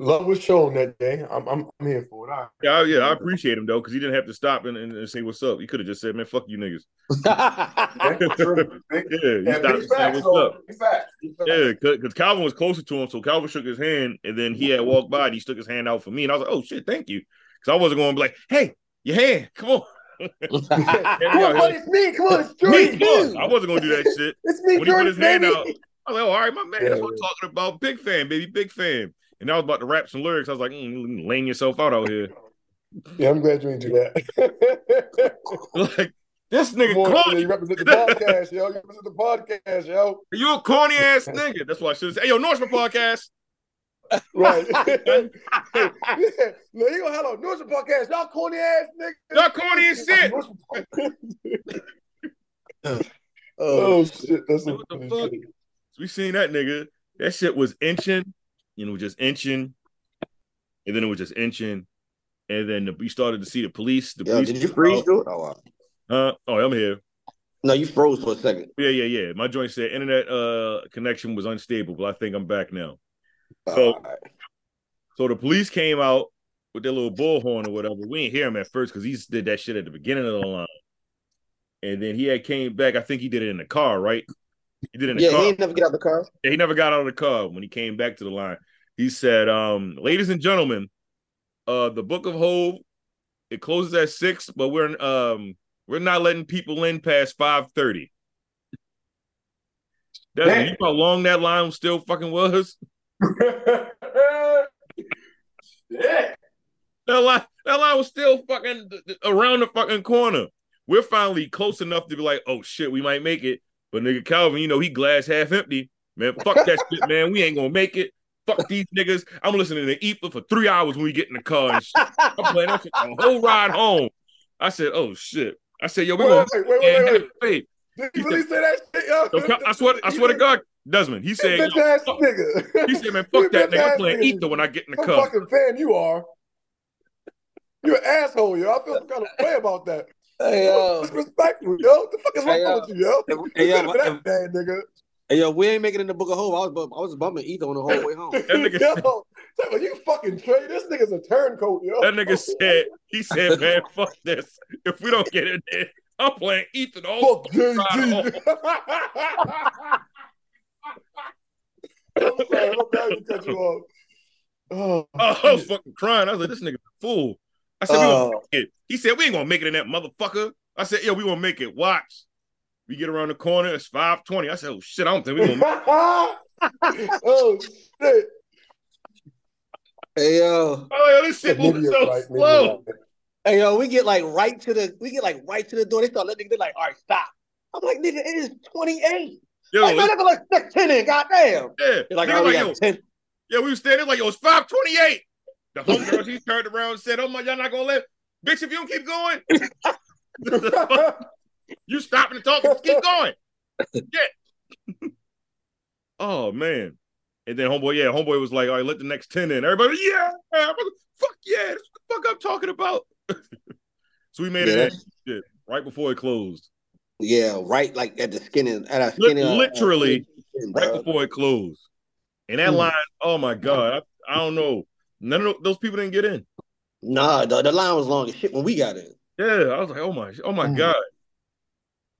Love was shown that day. I'm I'm, I'm here for it. All right. Yeah, I- yeah, I appreciate him though because he didn't have to stop and, and, and say what's up. He could have just said, "Man, fuck you niggas." Yeah, true. Big- Yeah, he yeah, stopped and said, "What's though. up?" Big facts. Big facts. Yeah, because Kelvin was closer to him, so Kelvin shook his hand, and then he had walked by and he stuck his hand out for me, and I was like, "Oh shit, thank you," because I wasn't going to be like, "Hey, your hand, come on." Come on, buddy, it's me. Come on, it's Me, Jordan. come on. I wasn't going to do that shit. It's me, When he put Jordan, his hand baby. out, I was like, oh, all right, my man. That's what I'm talking about. Big fan, baby, big fan. And I was about to rap some lyrics. I was like, mm, laying yourself out out here. Yeah, I'm glad you ain't do that. like, this nigga Come on, corny. you represent the podcast, yo. You represent the podcast, yo. You a corny ass nigga. That's what I should say. Hey, yo, Nourishment podcast. Right. yeah. No, you gonna hello Nourishment podcast. Y'all corny ass niggas. Y'all corny as shit. oh shit, that's What the fuck? shit. So we seen that nigga. That shit was inching, you know, just inching, and then it was just inching, and then the, we started to see the police. The Yo, police. did you freeze through it? Oh, wow. Huh? Oh, I'm here. No, you froze for a second. Yeah, yeah, yeah. My joint said internet uh connection was unstable, but I think I'm back now. So- right. So the police came out with their little bullhorn or whatever. We didn't hear him at first because he did that shit at the beginning of the line. And then he had came back. I think he did it in the car, right? He did it in the Yeah, car. he never get out the car. Yeah, he never got out of the car when he came back to the line. He said, um, ladies and gentlemen, uh, the book of Hov, it closes at six, but we're um we're not letting people in past 5:30. That's Damn. you know how long that line still fucking was? Yeah. That line, that line was still fucking around the fucking corner. We're finally close enough to be like, oh shit, we might make it. But nigga Kelvin, you know, he glass half empty. Man, fuck that shit, man. We ain't gonna make it. Fuck these niggas. I'm listening to Ether for three hours when we get in the car and shit. I'm playing that shit the whole ride home. I said, oh shit. I said, yo, we Wait, gonna wait, wait, wait, wait. Did you really say that shit, yo? So, I swear, I swear to God, Desmond. He said, bitch yo, ass fuck- nigga. he said, man, fuck that nigga. I'm playing nigga. Ether when I get in the What car. fucking fan you are? You're an asshole, yo. I feel some kind of way about that. Hey, yo. Disrespectful, yo. What the fuck is Hey, wrong yo. with you, yo? Hey, yo, could if- that bad, nigga. Hey, yo, we ain't making it in the book of Hov. I was, bum- I was bumping ether on the whole way home. nigga yo, said- you fucking trade. This nigga's a turncoat, yo. That nigga said, he said, man, fuck this. If we don't get in there, I'm playing Ether all Fuck JG. I'm sorry, I'm bad to cut you off. Oh, Oh, I was fucking crying. I was like, this nigga's a fool. I said, we gonna Oh. make it. He said, we ain't gonna make it in that motherfucker. I said, yeah, we gonna make it. Watch. We get around the corner, it's 520. I said, oh shit, I don't think we gonna oh shit. Hey, yo. Oh, yo, this shit Maybe moves so right, slow. right. Hey, yo, we get like right to the, we get like right to the door. They start letting niggas, they like, all right, stop. I'm like, nigga, it is 28. Yo, like, man, like, next 10 in, goddamn. yeah. They're like, oh, we like, yo, 10. yeah, we was standing like, yo, it's 528. The homegirl, she turned around and said, oh my, y'all not gonna let, bitch, if you don't keep going, you stopping and talking, keep going. Yeah. oh man. And then homeboy, yeah, homeboy was like, all right, let the next 10 in. Everybody, yeah, like, fuck yeah, that's what the fuck I'm talking about. so we made Yeah, it shit, right before it closed. Yeah, right, like at the skinny, at our Li- skinny. uh, literally, uh, Right before it closed. And that Hmm. line, oh my God, I, I don't know. None of those people didn't get in. Nah, the, the line was long as shit when we got in. Yeah, I was like, oh my, oh my Mm. God.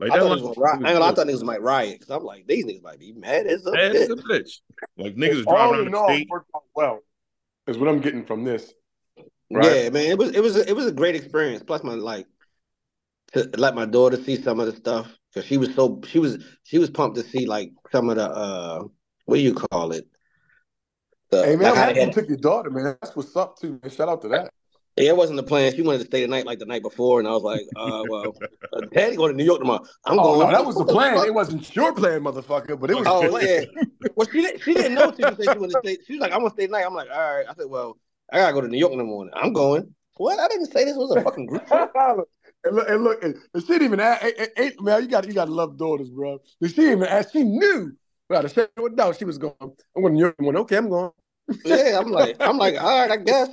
Like I that thought, line niggas was riot. I, ain't I thought niggas might riot because I'm like, these niggas might be mad as a mad as a bitch. bitch. Like niggas is driving in on all, the it state. worked out well. Is what I'm getting from this. Right. Yeah, man, it was it was a, it was a great experience. Plus, my like to let my daughter see some of the stuff because she was so she was she was pumped to see like some of the uh what do you call it? The, Hey man, like I'm how happy they you took your daughter, man. That's what's up too, man. Shout out to that. yeah, it wasn't the plan. She wanted to stay the night like the night before, and I was like, uh, well, uh, Daddy going to New York tomorrow. I'm Oh going. no, that was the plan. It wasn't your plan, motherfucker, but it was. Oh yeah. Well, she didn't. She didn't know. She said she wanted to stay. She was like, "I'm gonna stay the night. I'm like, "All right." I said, "Well, I gotta go to New York in the morning. I'm going." What? I didn't say this was a fucking group. and look, and look, and and she didn't even ask. eh, eh, man, you got you got to love daughters, bro. And she didn't even ask. She knew. Without a shadow of a doubt, she was going. I'm going to New York. in the morning. Okay, I'm going. yeah, I'm like, I'm like, all right, I guess,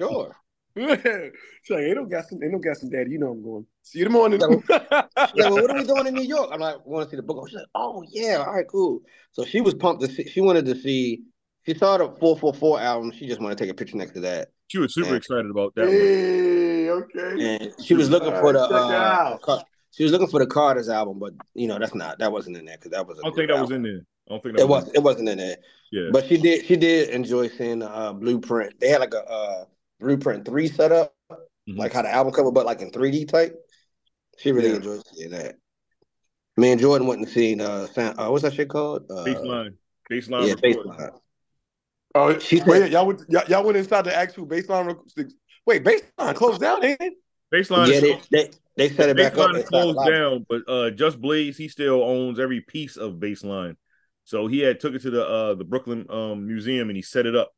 sure. She's like, ain't no guessing, ain't no guessing, daddy. You know I'm going. See you in the morning. Yeah, well, what are we doing in New York? I'm like, want to see the book. She's like, oh yeah, all right, cool. So she was pumped to see. She wanted to see She saw the four four four album. She just wanted to take a picture next to that, She was super Yeah. excited about that. one. Hey, okay. and she was looking for the. Alright, check it Uh. Car- she was looking for the Carter's album, but you know that's not that wasn't in there because that was. I don't think that was in there. I don't think that It was. It wasn't in there. Yeah. But she did. She did enjoy seeing the uh, blueprint. They had like a uh, blueprint three set up, Mhm. like how the album cover, but like in three D type. She really Yeah. enjoyed seeing that. Me and Jordan went and seen uh, Sam, uh what's that shit called? Uh, baseline. Baseline. Yeah, recording. baseline. Oh, She wait, said- y'all went, y'all, y'all went inside the actual baseline. Wait, baseline closed down, ain't it? Baseline. Yeah, is- they, they they set it back up. Baseline is closed library. down, but uh, Just Blaze he still owns every piece of Baseline. So he had took it to the uh the Brooklyn um museum and he set it up.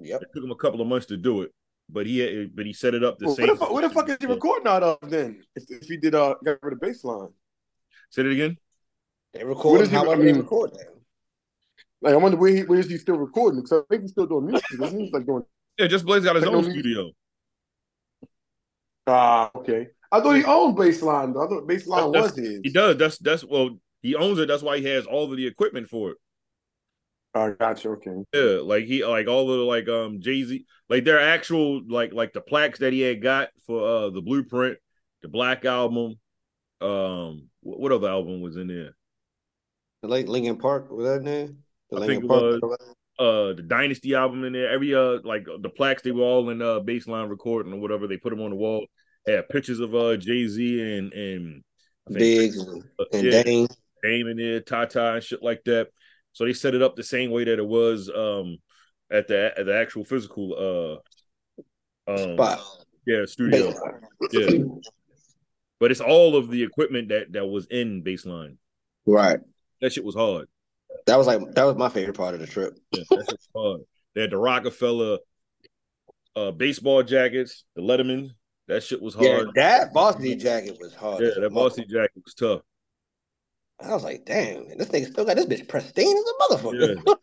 Yep. It took him a couple of months to do it, but he had, but he set it up the Well, same. where, the, fuck- where the fuck is he recording out of then? If, if he did uh get rid of baseline, Say it again. They What record is he- however I they mean- record that. Like I wonder where he where is he still recording? Because I think he's still doing music. Isn't he? He's like doing Yeah, Just Blaze got his own studio. ah okay. I thought he owned baseline. Though. I thought baseline That's- was his. He does. That's that's well, he owns it. That's why he has all of the equipment for it. Oh, gotcha. Okay. Yeah, like he like all of the like um Jay Z like their actual like like the plaques that he had got for uh the blueprint, the Black album. Um, what, what other album was in there? The late Linkin Park was that in there? The I think it was. uh the Dynasty album in there. Every uh like the plaques they were all in uh baseline recording or whatever. They put them on the wall. Had pictures of uh Jay Z and and Biggs and, uh, and yeah, Dame. Dame in there, Tata and shit like that. So they set it up the same way that it was um at the at the actual physical uh um Spot. yeah studio. Yeah. But it's all of the equipment that that was in baseline. Right. That shit was hard. That was like that was my favorite part of the trip. Yeah, that shit was hard. They had the Rockefeller uh baseball jackets, the Letterman. That shit was hard. Yeah, that varsity jacket was hard. Yeah, that varsity jacket was tough. I was like, damn, this nigga still got this bitch pristine as a motherfucker.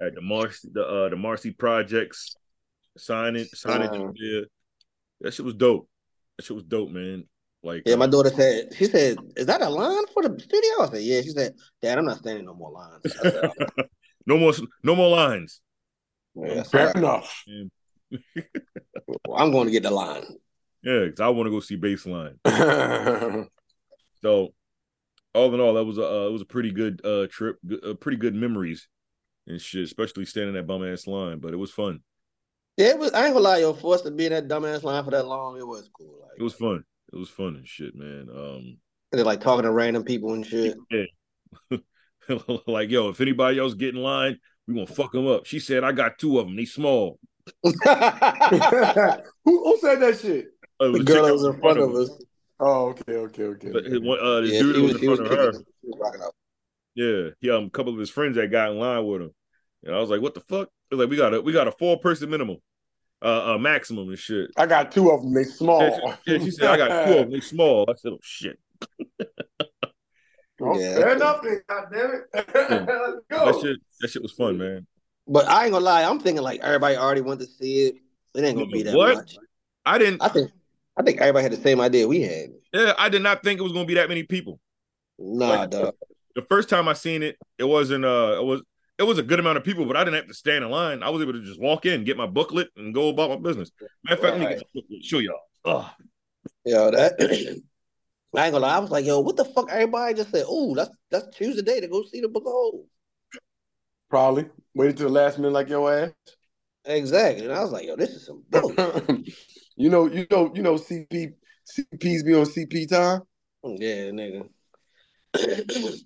At the Marcy, the uh the Marcy projects, sign it, sign it. Uh. Yeah, that shit was dope. That shit was dope, man. Like, Yeah, my uh, daughter said, she said, is that a line for the studio? I said, yeah. She said, Dad, I'm not standing no more lines. I said, no more, no more lines. yeah, Fair sorry. enough. Well, I'm going to get the line. Yeah, because I want to go see Baseline. So, all in all, that was a uh, it was a pretty good uh trip, good, uh, pretty good memories and shit, especially standing that bum ass line. But it was fun. Yeah, it was, I ain't gonna lie, yo, for us to be in that dumbass line for that long, it was cool. Like, It was fun. It was fun and shit, man. Um, they're like talking to random people and shit. like yo, if anybody else get in line, we gonna fuck them up. She said, I got two of them. They small. who, who said that shit? Uh, the girl that that was in front of us. Oh, okay, okay, okay. But his, uh, this Yeah, dude she was, was, in she was, front of her. kicking- she was rocking out. Yeah, he um, a couple of his friends that got in line with him, and I was like, "What the fuck?" They're like, "We got a we got a four person minimum, uh, uh, maximum and shit." I got two of them. They small. Yeah, she, yeah, she said, "I got two of them. They small." I said, "Oh shit." Oh, Yeah, fair enough, then. God damn it. Let's That go. shit, that shit was fun, man. But I ain't gonna lie, I'm thinking like everybody already went to see it. It ain't gonna be that What? much. I didn't. I think I think everybody had the same idea we had. Yeah, I did not think it was gonna be that many people. Nah, Like, dog. The first time I seen it, it wasn't. Uh, it was. It was a good amount of people, but I didn't have to stand in line. I was able to just walk in, get my booklet, and go about my business. Matter of fact, let me get the booklet, show y'all. Ugh. Yo, that I ain't gonna lie. I was like, yo, what the fuck? Everybody just said, "Oh, let's let's choose the day to go see the book of Hov." Probably. Waited to the last minute like your ass. Exactly. And I was like, yo, this is some bullshit. you know, you know, you know, CP CPs be on CP time mm, yeah, nigga.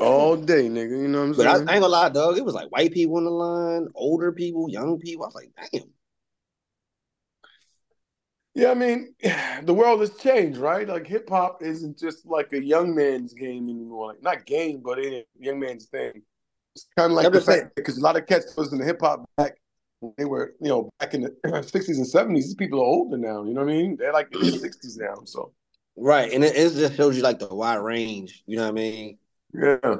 all day, nigga. You know what I'm But I, I ain't gonna lie, dog. It was like white people in the line, older people, young people. I was like, damn. yeah, I mean, the world has changed, right? Like hip hop isn't just like a young man's game anymore. Like not game, but it young man's thing. It's kind of like the saying. fact because a lot of cats was in the hip hop back when they were, you know, back in the sixties and seventies. These people are older now. You know what I mean? They're like in their sixties now. So Right. And it, it just shows you like the wide range. You know what I mean? Yeah,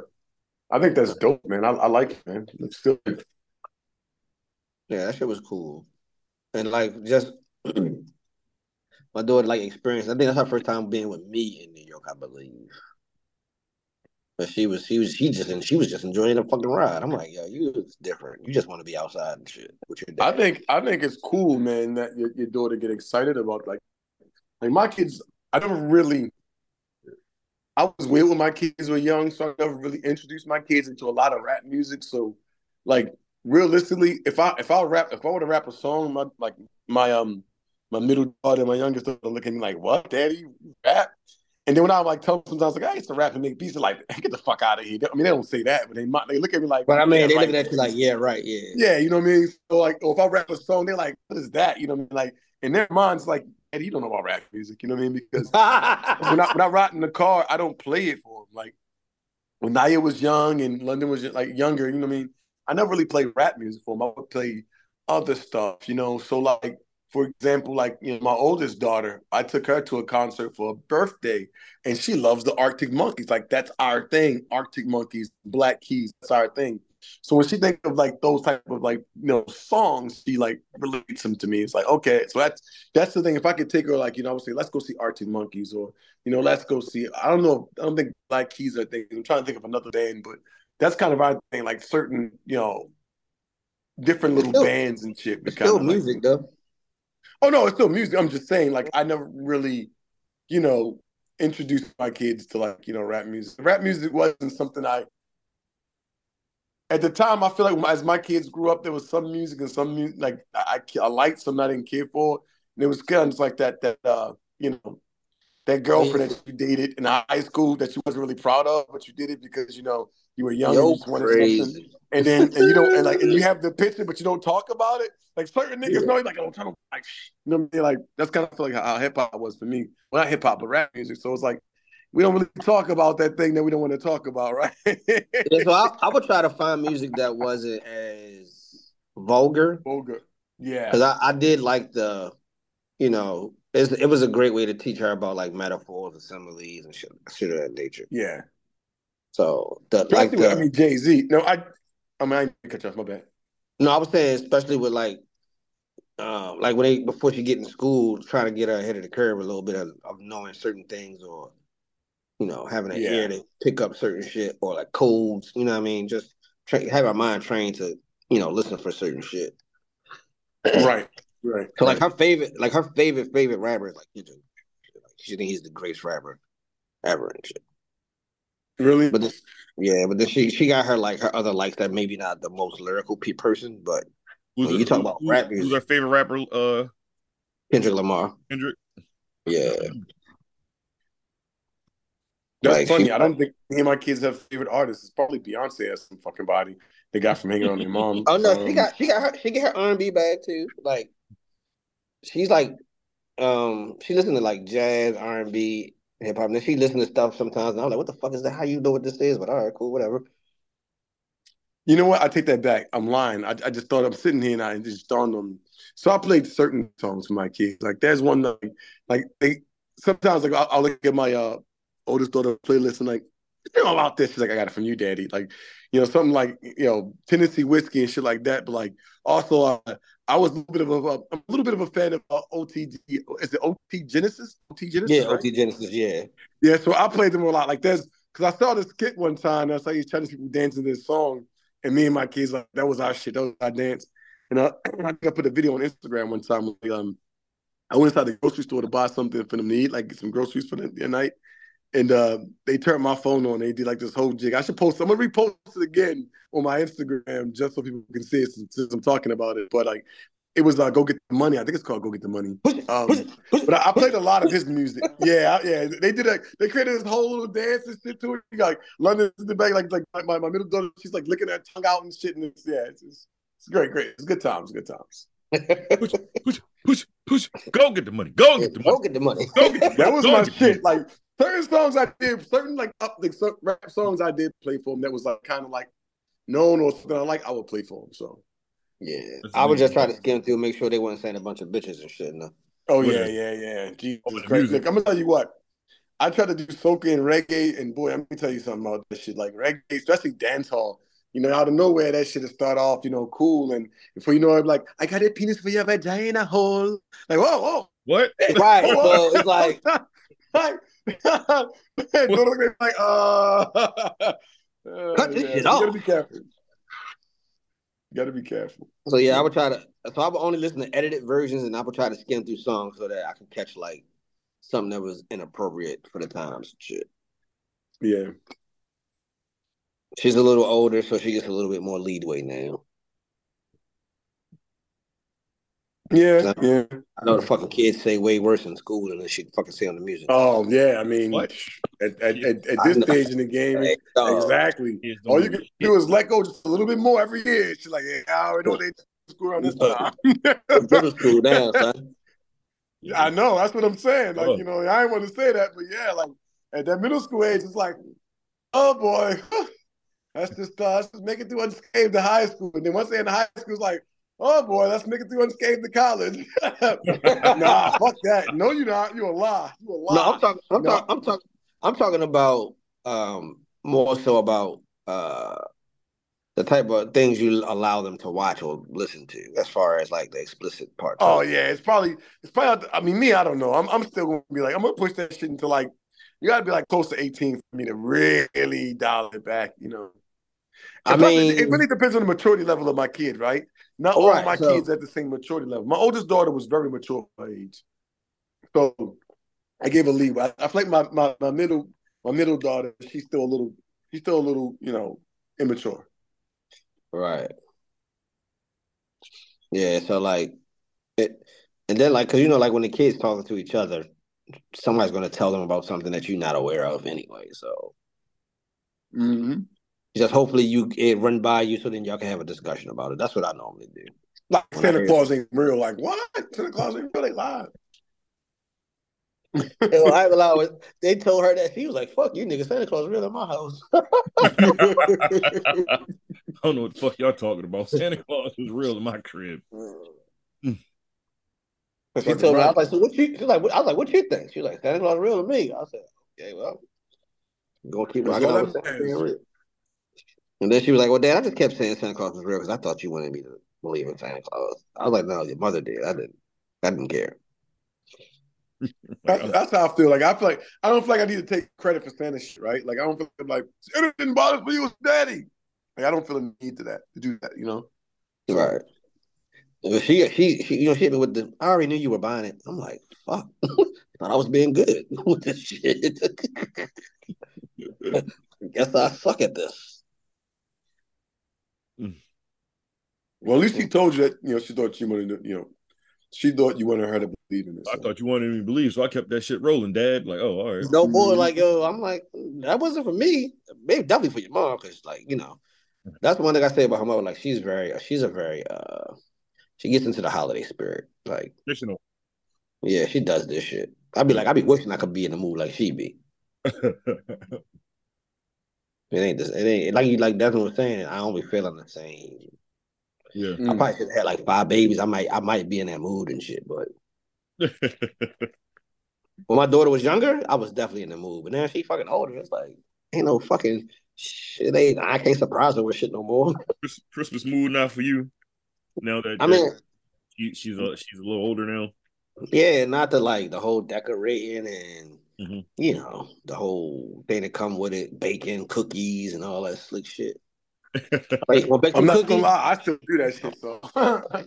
I think that's dope, man. I, I like it, man. It's still Yeah, that shit was cool. And like just my daughter like experienced. I think that's her first time being with me in New York, I believe. But she was, she was, she just, and she was just enjoying the fucking ride. I'm like, yo, you was different. You just want to be outside and shit with your I think I think it's cool, man, that your, your daughter get excited about like like my kids. I never really. I was weird when my kids were young, so I never really introduced my kids into a lot of rap music. So, like realistically, if I if I rap if I were to rap a song, my like my um my middle daughter, and my youngest daughter, look at me like, "What, daddy, rap?" And then when I like tell them sometimes I was like I used to rap and make beats, they're like, "Get the fuck out of here!" I mean, they don't say that, but they might they look at me like. But I mean, "Yeah, they right." looking at you like, yeah, right, yeah. Yeah, you know what I mean. So like, or if I rap a song, they're like, "What is that?" You know what I mean? Like in their minds, like, "Eddie, you don't know about rap music." You know what I mean? Because when I when I ride in the car, I don't play it for him. Like when Naya was young and London was like younger, you know what I mean? I never really played rap music for him. I would play other stuff, you know. So like, for example, like you know, my oldest daughter, I took her to a concert for a birthday, and she loves the Arctic Monkeys. Like that's our thing. Arctic Monkeys, Black Keys, that's our thing. So when she thinks of like those type of like you know songs, she like relates them to me. It's like okay, so that's that's the thing. If I could take her like you know, I would say let's go see Arctic Monkeys or you know let's go see. I don't know. I don't think Black Keys are things. I'm trying to think of another band, but that's kind of our thing. Like certain you know different little Still- bands and shit. It's still kinda like- music though. Oh no, it's still music. I'm just saying, like, I never really, you know, introduced my kids to like, you know, rap music. Rap music wasn't something I. At the time, I feel like as my kids grew up, there was some music and some music like I, I, I liked, some I didn't care for, and it was kind of like that that uh, you know, that girlfriend that you dated in high school that you wasn't really proud of, but you did it because you know you were young and Yo, you just wanted something crazy. and then and you don't and like and you have the picture, but you don't talk about it. Like certain niggas Yeah. know, like I'm trying to like, you know, what I mean? like that's kind of like how, hip hop was for me. Well, not hip hop, but rap music. So it's like we don't really talk about that thing that we don't want to talk about, right? Yeah, so I, I would try to find music that wasn't as vulgar Vulgar. Yeah. because I, I did like the, you know, it's, it was a great way to teach her about like metaphors and similes and shit, shit of that nature. Yeah. So the like Especially with, I mean Jay Z. No, I. I mean, I didn't cut you off. My bad. no, I was saying especially with like, um, like when they before she get in school, trying to get her ahead of the curve a little bit of, of knowing certain things or, you know, having an Yeah. ear to pick up certain shit or like codes. You know what I mean? Just tra- have our mind trained to, you know, listen for certain shit. Right. Right. So like her favorite, like her favorite favorite rapper is like Kendrick. Like, she think he's the greatest rapper ever and shit. Really? But this, yeah, but then she she got her like her other likes that maybe not the most lyrical pe- person, but When you talk about who- rap Who's music. our favorite rapper? Uh, Kendrick Lamar. Kendrick. Yeah, That's Like, funny. she- I don't think any of my kids have favorite artists. It's probably Beyonce has some fucking body they got from hanging on their mom. Oh no, she Um, got she got her she get her R and B bag too. Like she's like um she listen to like jazz, R and B, hip hop. And then she listen to stuff sometimes and I'm like, what the fuck is that? How you know what this is? But all right, cool, whatever. You know what? I take that back. I'm lying. I, I just thought I'm sitting here and I just dawned on me. So I played certain songs for my kids. Like there's one like like they sometimes like I'll, I'll look at my uh oldest daughter playlist and like you know about this. She's like, I got it from you, daddy. Like, you know, something like you know Tennessee whiskey and shit like that. But like also, uh, I was a little bit of a, a little bit of a fan of uh, OTG. Is it OT Genasis? OT Genasis. Yeah, right? OT Genasis, yeah. Yeah, so I played them a lot. Like there's because I saw this skit one time. And I saw these Chinese people dancing this song, and me and my kids like that was our shit. That was our dance. And I, I think I put a video on Instagram one time. Like, um, I went inside the grocery store to buy something for them to eat, like get some groceries for the, the night. And uh, they turned my phone on. They did like this whole jig. I should post. I'm gonna repost it again on my Instagram just so people can see it since, since I'm talking about it. But like, it was uh, "Go Get the Money." I think it's called "Go Get the Money." Um, but I, I played a lot of his music. Yeah, I- yeah. They did like they created this whole little dance and shit to it. Like London's in the back, like like my, my middle daughter, she's like licking her tongue out and shit. And it's, yeah, it's, it's, it's great, great. It's good times, good times. Push, push, push, push. Go get the money. Go get the Go money. get the money. Go get the money. That was my get the money. shit. Like certain songs I did, certain like up like certain rap songs I did play for him that was like kind of like known or something I like, I would play for him. So Yeah. That's I would just try to skim through, make sure they weren't saying a bunch of bitches and shit. No. Oh yeah, yeah, yeah. Jesus Oh, the Christ. Look, I'm gonna tell you what. I tried to do soca and reggae, and boy, let me tell you something about this shit. Like reggae, especially dance hall. You know, out of nowhere, that shit will start off, you know, cool, and before you know it, like, I got a penis for your vagina hole. Like, whoa, whoa, What? Right. whoa, So it's like like, Don't look at me like, uh, uh, Cut this yeah, shit you gotta be careful. You gotta be careful. So yeah, I would try to. So I would only listen to edited versions, and I would try to skim through songs so that I can catch like something that was inappropriate for the times and shit. Yeah. She's a little older, so she gets a little bit more leadway now. Yeah, yeah. I know the fucking kids say way worse in school than they should fucking say on the music. Oh yeah, I mean, at, at, at, at this stage in the game, Hey, dog. exactly. Kids All you can do is let go just a little bit more every year. She's like, yeah, I already know they screw around this time. Middle school now, son. shit. I know. That's what I'm saying. Like, Oh. you know, I didn't want to say that, but yeah, like at that middle school age, it's like, oh boy, that's just uh, let's just make it through unscathed to high school, and then once they're in the high school, it's like, oh boy, let's make it through unscathed to college. nah, fuck that. No, you're not. You're a lie. You're a lie. No, I'm talking. I'm No. talking. I'm talking. I'm talking about um more so about uh the type of things you allow them to watch or listen to, as far as like the explicit part. Oh yeah, it's probably it's probably. I mean, me, I don't know. I'm I'm still gonna be like I'm gonna push that shit into like you got to be like close to 18 for me to really dial it back. You know. I mean- it really depends on the maturity level of my kid, right? Not all, all right, my so- kids at the same maturity level. My oldest daughter was very mature for her age, so I gave a lead. I, I feel like my, my my middle my middle daughter, she's still a little she's still a little you know immature. Right. Yeah, so like it and then like cuz you know like when the kids talking to each other, somebody's going to tell them about something that you're not aware of anyway. So Mm-hmm. Just hopefully you it run by you so then y'all can have a discussion about it. That's what I normally do. Like When Santa Claus ain't real. Like what? Santa Claus ain't real. They lied. Yo, I ain't gonna they told her that she was like, "Fuck you, nigga, Santa Claus real in my house." I don't know what the fuck y'all talking about. Santa Claus is real in my crib. Mm. Mm. she told me, I was like, "So what you?" She's like, what, "I was like, what you think?" She was like, "Santa Claus real to me." I said, "Okay, well, gonna keep That's And then she was like, "Well, Dad, I just kept saying Santa Claus was real because I thought you wanted me to believe in Santa Claus." I was like, "No, your mother did. I didn't. I didn't care." That's, that's how I feel. Like I feel like I don't feel like I need to take credit for Santa shit, right? Like I don't feel like Santa didn't bother for you, it's daddy. Like I don't feel a need to that to do that, you know. Right. She, she, she, you know, she hit me with the. I already knew you were buying it. I'm like, fuck. Thought I was being good with this shit. Guess I suck at this. Well, at least she told you that you know she thought you wanted to, you know, she thought you wanted her to believe in this. I thought you wanted me to believe, so I kept that shit rolling, Dad. Like, oh, all right. No boy, Mhm. like yo, I'm like, that wasn't for me. Maybe definitely for your mom, because like you know, that's one thing I say about her mother. Like she's very, she's a very, uh, she gets into the holiday spirit. Like, Fictional. yeah, she does this shit. I'd be like, I'd be wishing I could be in the mood like she be. It ain't this. It ain't like you like that's what I'm saying. I don't be feeling the same. Yeah. I probably should have had like five babies. I might I might be in that mood and shit. But when my daughter was younger, I was definitely in the mood. But now she fucking older. It's like ain't no fucking shit. Ain't I can't surprise her with shit no more. Christmas- mood not for you. Now that I mean, she, she's a she's a little older now. yeah, not the like the whole decorating and Mhm. you know the whole thing that come with it, bacon, cookies, and all that slick shit. Wait, well, I'm not cookies? gonna lie, I still do that shit. So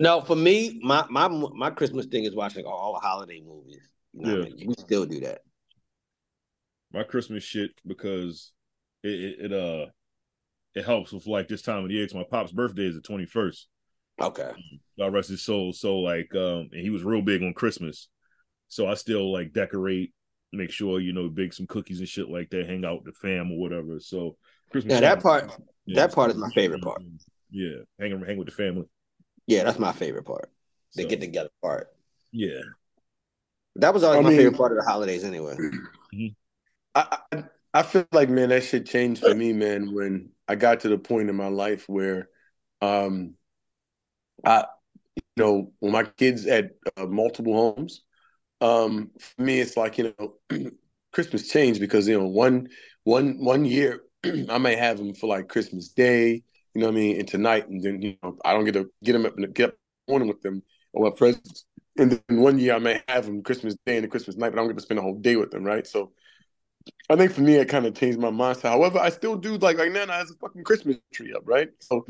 No, for me, my my my Christmas thing is watching all the holiday movies. You know what I Yeah. mean? We still do that. My Christmas shit because it, it, it uh it helps with like this time of the year. 'cause my pop's birthday is the twenty first. Okay. God rest his soul. So like, um, and he was real big on Christmas. So I still like decorate, make sure you know, bake some cookies and shit like that, hang out with the fam or whatever. So Christmas. Yeah, that part- yeah, that part is my favorite part. Yeah, hang hang with the family. Yeah, that's my favorite part. The So, get together part. Yeah, That was always I my mean- favorite part of the holidays anyway. I, I I feel like man, that shit changed for me, man, when I got to the point in my life where um I you know, when my kids had uh, multiple homes, um for me it's like, you know, Christmas changed because you know, one one one year I may have them for like Christmas Day, you know what I mean, and tonight and then you know, I don't get to get them up and get up morning with them or presents and then one year I may have them Christmas Day and the Christmas night, but I'm going to spend a whole day with them, right? So I think for me, it kind of changed my mindset. However, I still do like like Nana has a fucking Christmas tree up, right? So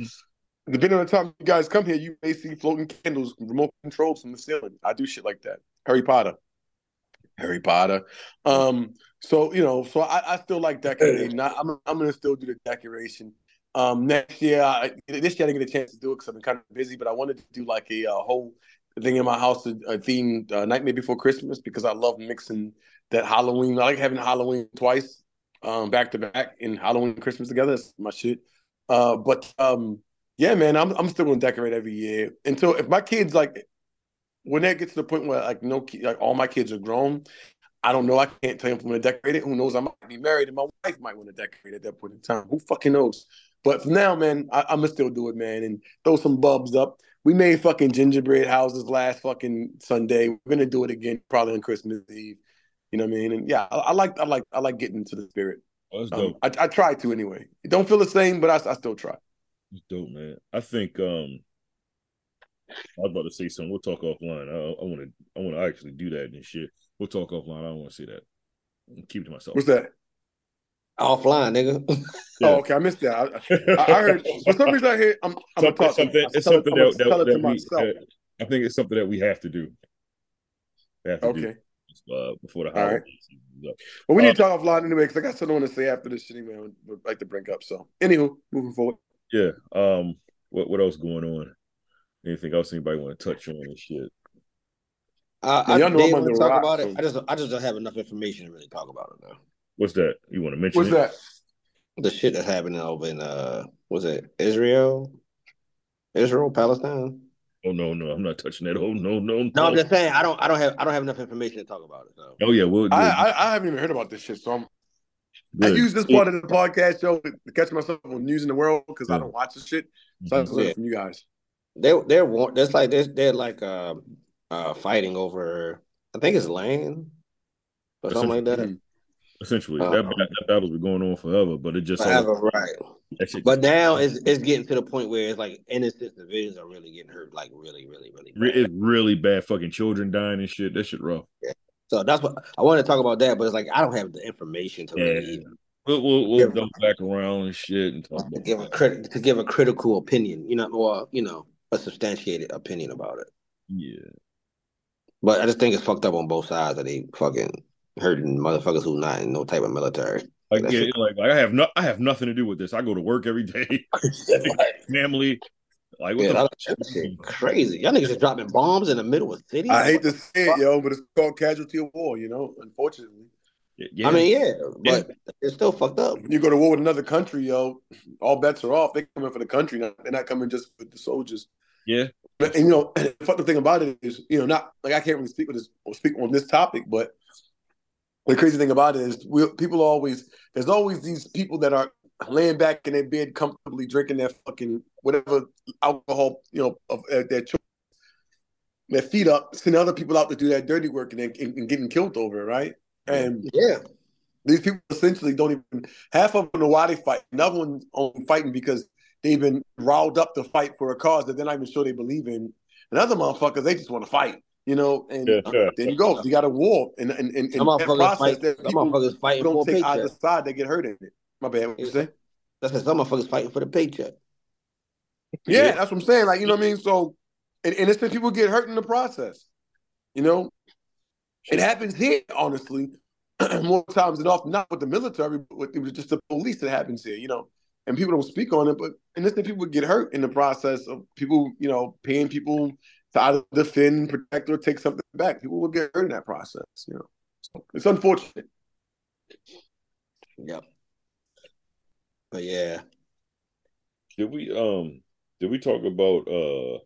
depending on the time you guys come here, you may see floating candles, remote controls from the ceiling. I do shit like that. Harry Potter. Harry Potter. Um, so you know, so I, I still like decorating. I, I'm I'm gonna still do the decoration. Um, next year, I, this year I didn't get a chance to do it because I've been kind of busy. But I wanted to do like a, a whole thing in my house, a, a themed uh, Nightmare Before Christmas because I love mixing that Halloween. I like having Halloween twice, um, back to back, and Halloween and Christmas together. That's my shit. Uh, but um, yeah, man, I'm I'm still gonna decorate every year until if my kids like when that gets to the point where like no like all my kids are grown. I don't know. I can't tell you if I'm gonna decorate it. Who knows? I might be married and my wife might want to decorate at that point in time. Who fucking knows? But for now, man, I, am gonna still do it, man, and throw some bulbs up. We made fucking gingerbread houses last fucking Sunday. We're gonna do it again probably on Christmas Eve. You know what I mean? And yeah, I, I like I like I like getting into the spirit. Oh, that's Um. I, I try to anyway. It don't feel the same, but I, I still try. That's dope, man. I think um I was about to say something. We'll talk offline. I want to. I want to actually do that and shit. We'll talk offline. I don't want to see that. Keep it to myself. What's that? Offline, nigga. Yeah. Oh, okay, I missed that. I, I, I heard for some reason I hear I'm, I'm something, gonna talk. something, it's tell it- something I'm that, that, tell it to that we, myself. I think it's something that we have to do. We have to Okay. do uh, before the All right. holiday season is. Well, we Uh, need to talk offline anyway because I got something I want to say after this shit anyway. I would like to bring up. So, anywho, moving forward. Yeah. Um. What What else going on? Anything else anybody want to touch on and shit? I, Yeah, I y'all know I'm want under talk rock, about so- it. I just I just don't have enough information to really talk about it though. What's that? You want to mention? What's it? that? The shit that's happening over in uh was it Israel? Israel, Palestine? Oh no, no, I'm not touching that. Oh no, no, no. No, I'm just saying I don't I don't have I don't have enough information to talk about it. So Oh yeah, we'll. I, I I haven't even heard about this shit. So I'm, I use this part of the podcast show to catch myself on news in the world because I don't watch this shit. So I Mhm. just learn from you guys. they they're war- that's like they're, they're like uh uh fighting over I think it's land or something like that. Essentially, Uh, that, that, battle's been going on forever, but it just Forever, right. But now it's it's getting to the point where it's like innocent civilians are really getting hurt, like really, really, really. bad. it's really bad. Fucking children dying and shit. That shit rough. So that's what I want to talk about that, but it's like I don't have the information to really Yeah. even We'll we'll, we'll Yeah. double back around and shit and talk to about. give a crit to give a critical opinion, you know, or you know, a substantiated opinion about it. Yeah, But I just think it's fucked up on both sides that they fucking hurting motherfuckers who not in no type of military. like That yeah, shit- like like I have no, I have nothing to do with this. I go to work every day, family. Like what yeah, the that, that shit crazy. Y'all niggas are dropping bombs in the middle of cities. I hate to say it, yo, but it's called casualty of war. You know, unfortunately, yeah, I mean, yeah, but it's still fucked up. when you go to war with another country, yo, all bets are off. They're coming for the country. Not, they're not coming just for the soldiers. yeah, And you know, the fucked thing about it is, you know, not like I can't really speak with this or speak on this topic, but the crazy thing about it is, we, people always there's always these people that are laying back in their bed comfortably drinking their fucking whatever alcohol, you know, of uh, their choice, their feet up, sending other people out to do that dirty work and, and, and getting killed over it, right? And Yeah, these people essentially don't even half of them know why they fight. Another one only fighting because they've been riled up to fight for a cause that they're not even sure they believe in. And other motherfuckers, they just want to fight, you know. And Yeah, yeah. there you go. You got a war, and and, and, and some that motherfuckers process fight. that Some people motherfuckers fighting don't for a take either paycheck. side, they get hurt in it. My bad. What you say? That's because some motherfuckers fighting for the paycheck. Yeah, Yeah. that's what I'm saying. Like, you know what I mean? So, and, and it's that people get hurt in the process. You know, it happens here, honestly, more times than often. Not with the military, but with, it was just the police that happens here. You know, and people don't speak on it, but and this people get hurt in the process of people, you know, paying people to either defend, protect, or take something back. People will get hurt in that process. You know, so it's unfortunate. Yep. But yeah, Did we um did we talk about uh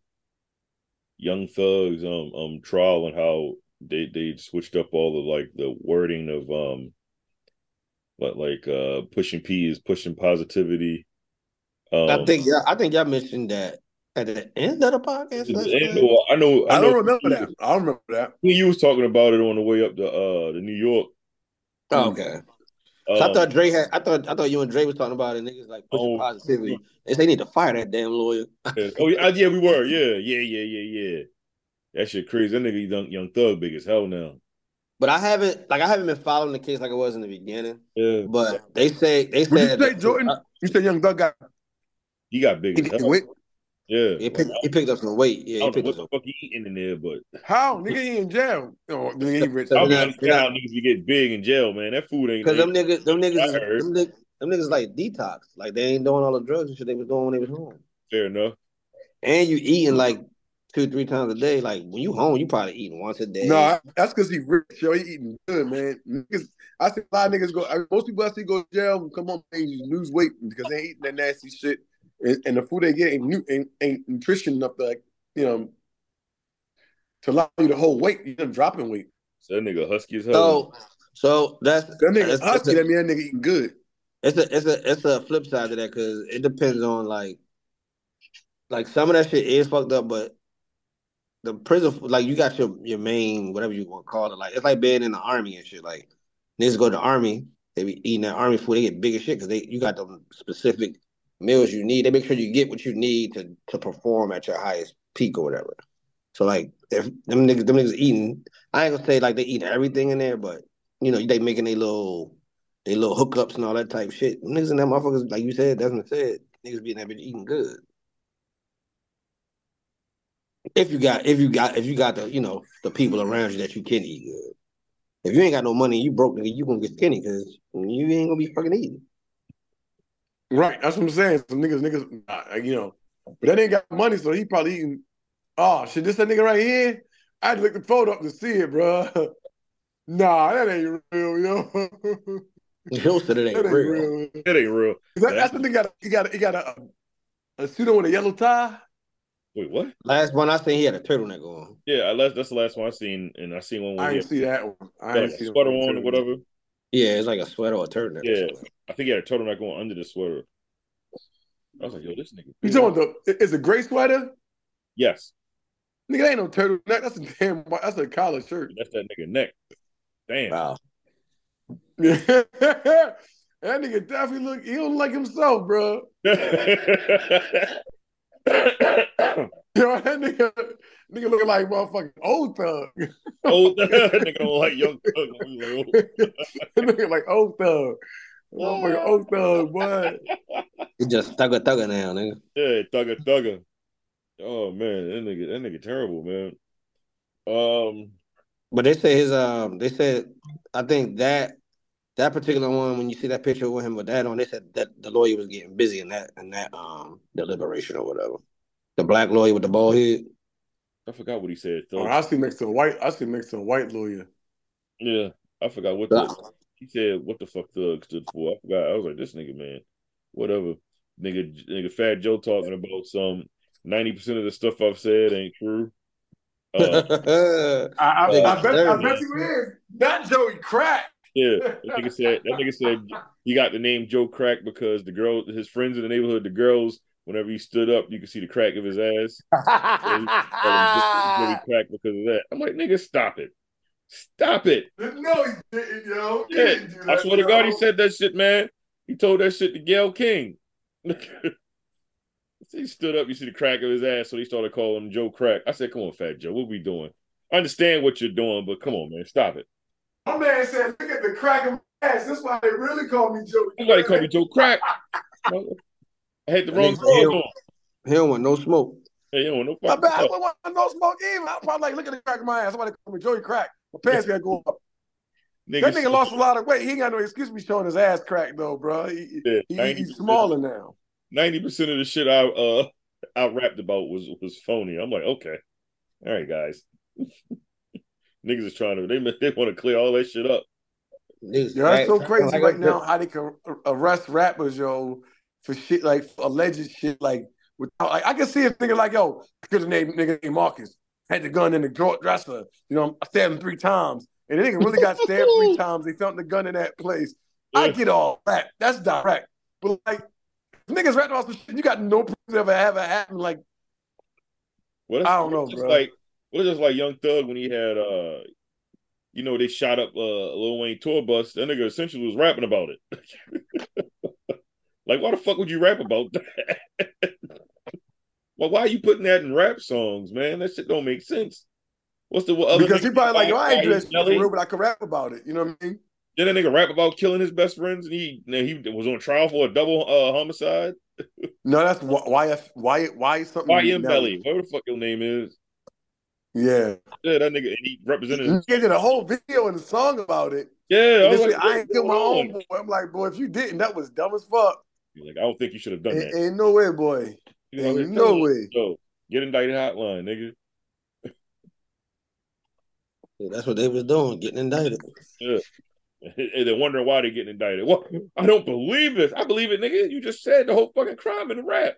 Young Thug's um um trial and how they they switched up all the like the wording of um like like uh pushing P is pushing positivity. Um, I think yeah, I think y'all mentioned that at the end of the podcast. I last know. I know I, know don't remember that. I don't remember that. You was talking about it on the way up to uh to New York. Oh, okay. Um, So I thought Dre had. I thought I thought you and Dre was talking about it. Niggas like pushing Oh. positivity. They say they need to fire that damn lawyer. oh yeah, yeah, we were. Yeah, yeah, yeah, yeah, yeah. That shit crazy. That nigga young young thug big as hell now. But I haven't like I haven't been following the case like it was in the beginning. Yeah, But they say they What you said say, Jordan? uh, You said Young Thug got he got big he, as he hell. wait. Yeah, he picked he picked up some weight. Yeah, I he don't know what the some. fuck he eating in there, but How nigga he in jail? Oh, nigga he rich. I don't They're not- understand they're how not- niggas be get big in jail, man. That food ain't. Because them niggas, them niggas, I is, heard. them, niggas, them niggas like detox. Like they ain't doing all the drugs and shit they was doing when they was home. fair enough. And you eating like two, three times a day. Like when you home, you probably eating once a day. No, I- that's because he rich. Yo, he eating good, man. Niggas, I see a lot of niggas go. I- Most people I see go to jail come on, they lose weight because they eating that nasty shit, and, and the food they get ain't, ain't ain't nutrition enough to like you know to allow you to hold weight. You them dropping weight. So that nigga husky as hell. so, so that's That nigga it's, husky. it's, a, That mean that nigga eating good. it's a it's a it's a flip side to that because it depends on like like some of that shit is fucked up, but the prison like you got your your main whatever you want to call it. Like it's like being in the army and shit. Like niggas go to the army, they be eating that army food, they get big as shit because they you got them specific meals you need. They make sure you get what you need to to perform at your highest peak or whatever. So like if them niggas them niggas eating, I ain't gonna say like they eat everything in there, but you know they making they little they little hookups and all that type shit. Niggas and that motherfuckers, like you said, Desmond said, niggas be in that bitch eating good. If you got if you got if you got the you know the people around you that you can eat good. If you ain't got no money, you broke nigga, you gonna get skinny because you ain't gonna be fucking eating. Right. That's what I'm saying. Some niggas, niggas, uh, you know, but that ain't got money, so he probably eating. Oh shit, this that nigga right here. I had to look the photo up to see it, bro. nah, that ain't real, yo. Joe said it ain't that ain't real. real. That ain't real. That, that's the nigga. Got, he got. He got a, a suit on with a yellow tie. Wait, what? Last one I seen, he had a turtleneck on. Yeah, I left, that's the last one I seen, and I seen one. I Where he didn't see that one. I had didn't like see the sweater one on or whatever. Yeah, it's like a sweater or a turtleneck. Yeah. I think he had a turtleneck on under the sweater. I was like, yo, this nigga. You big. talking about the? It's a gray sweater. Yes, Nigga, that ain't no turtleneck. That's a damn. white- That's a collar shirt. that's that nigga neck. Damn. Wow. that nigga definitely look. He don't like himself, bro. Yo, that nigga, nigga looking like motherfucking old thug. old thug, nigga don't like young thug. We like. That nigga like old thug. Motherfucking old thug, boy. He just thugger thugger now, nigga. Yeah, thugger thugger. Oh man, that nigga, that nigga terrible, man. Um, But they say his um they said I think that that particular one when you see that picture with him with that on, they said that the lawyer was getting busy in that in that um deliberation or whatever. The black lawyer with the bald head. I forgot what he said. Oh, I see next to a white. I see next to a white lawyer. yeah, I forgot what the he said. What the fuck thug stood for? I forgot. I was like, this nigga, man, whatever. Nigga, nigga, Fat Joe talking about some ninety percent of the stuff I've said ain't true. Uh, I, I, Nigga, I bet. I bet you is. Not Joey Crack. Yeah, that nigga said that nigga said he got the name Joe Crack because the girl, his friends in the neighborhood, the girls, whenever he stood up, you could see the crack of his ass. Joey Crack because of that. I'm like, nigga, stop it, stop it. no, he didn't, yo. He Yeah, didn't do I that, swear to God, he said that shit, man. He told that shit to Gayle King. he stood up, you see the crack of his ass, so he started calling him Joe Crack. I said, come on, Fat Joe, what we doing? I understand what you're doing, but come on, man, stop it. My man said, "Look at the crack of my ass." That's why they really call me Joe. Joey. Nobody call me Joe Crack. I had the That wrong nigga clothes hell. on. He don't want no smoke. Hey, you don't want no My fucking bad. I stuff. want no smoke either. I'm probably like, look at the crack of my ass. Somebody call me Joey Crack. My pants gotta go up. That Niggas- nigga lost a lot of weight. He ain't got no excuse to be showing his ass crack though, bro. He, Yeah, he- he's smaller now. Ninety percent of the shit I uh I rapped about was was phony. I'm like, okay, all right, guys. Niggas is trying to they they want to clear all that shit up. Niggas Yo, that's so crazy like right now how they can arrest rappers, yo, for shit like for alleged shit like without like I can see a nigga like, yo, because the name nigga named Marcus had the gun in the drawer dresser. You know, I stabbed him three times. And the nigga really got stabbed three times. They found the gun in that place. I get all that. That's direct. But like niggas rapping about some shit, you got no proof it ever ever happened. Like, What I don't know, bro. like what is just like Young Thug when he had uh you know they shot up uh Lil Wayne tour bus. That nigga essentially was rapping about it. like why the fuck would you rap about that? well, why are you putting that in rap songs, man? That shit don't make sense. What's the other? Because he probably like, yo, I ain't dressed for Melly? real, but I can rap about it. You know what I mean? Did that nigga rap about killing his best friends and he and he was on trial for a double uh, homicide? No, that's why why why something. Why YNW Melly, whatever the fuck your name is. Yeah, Yeah, that nigga and he represented. he did a whole video and a song about it. Yeah, I And was like, I ain't what's killed my going own boy. I'm like, boy, if you didn't, that was dumb as fuck. He's like, I don't think you should have done Ain't, that. ain't no way, boy. You know, Ain't no way. you, Yo, get indicted hotline, nigga. Yeah, that's what they was doing, getting indicted. Yeah. And they're wondering why they're getting indicted. Well, I don't believe this. I believe it, nigga. You just said the whole fucking crime in the rap.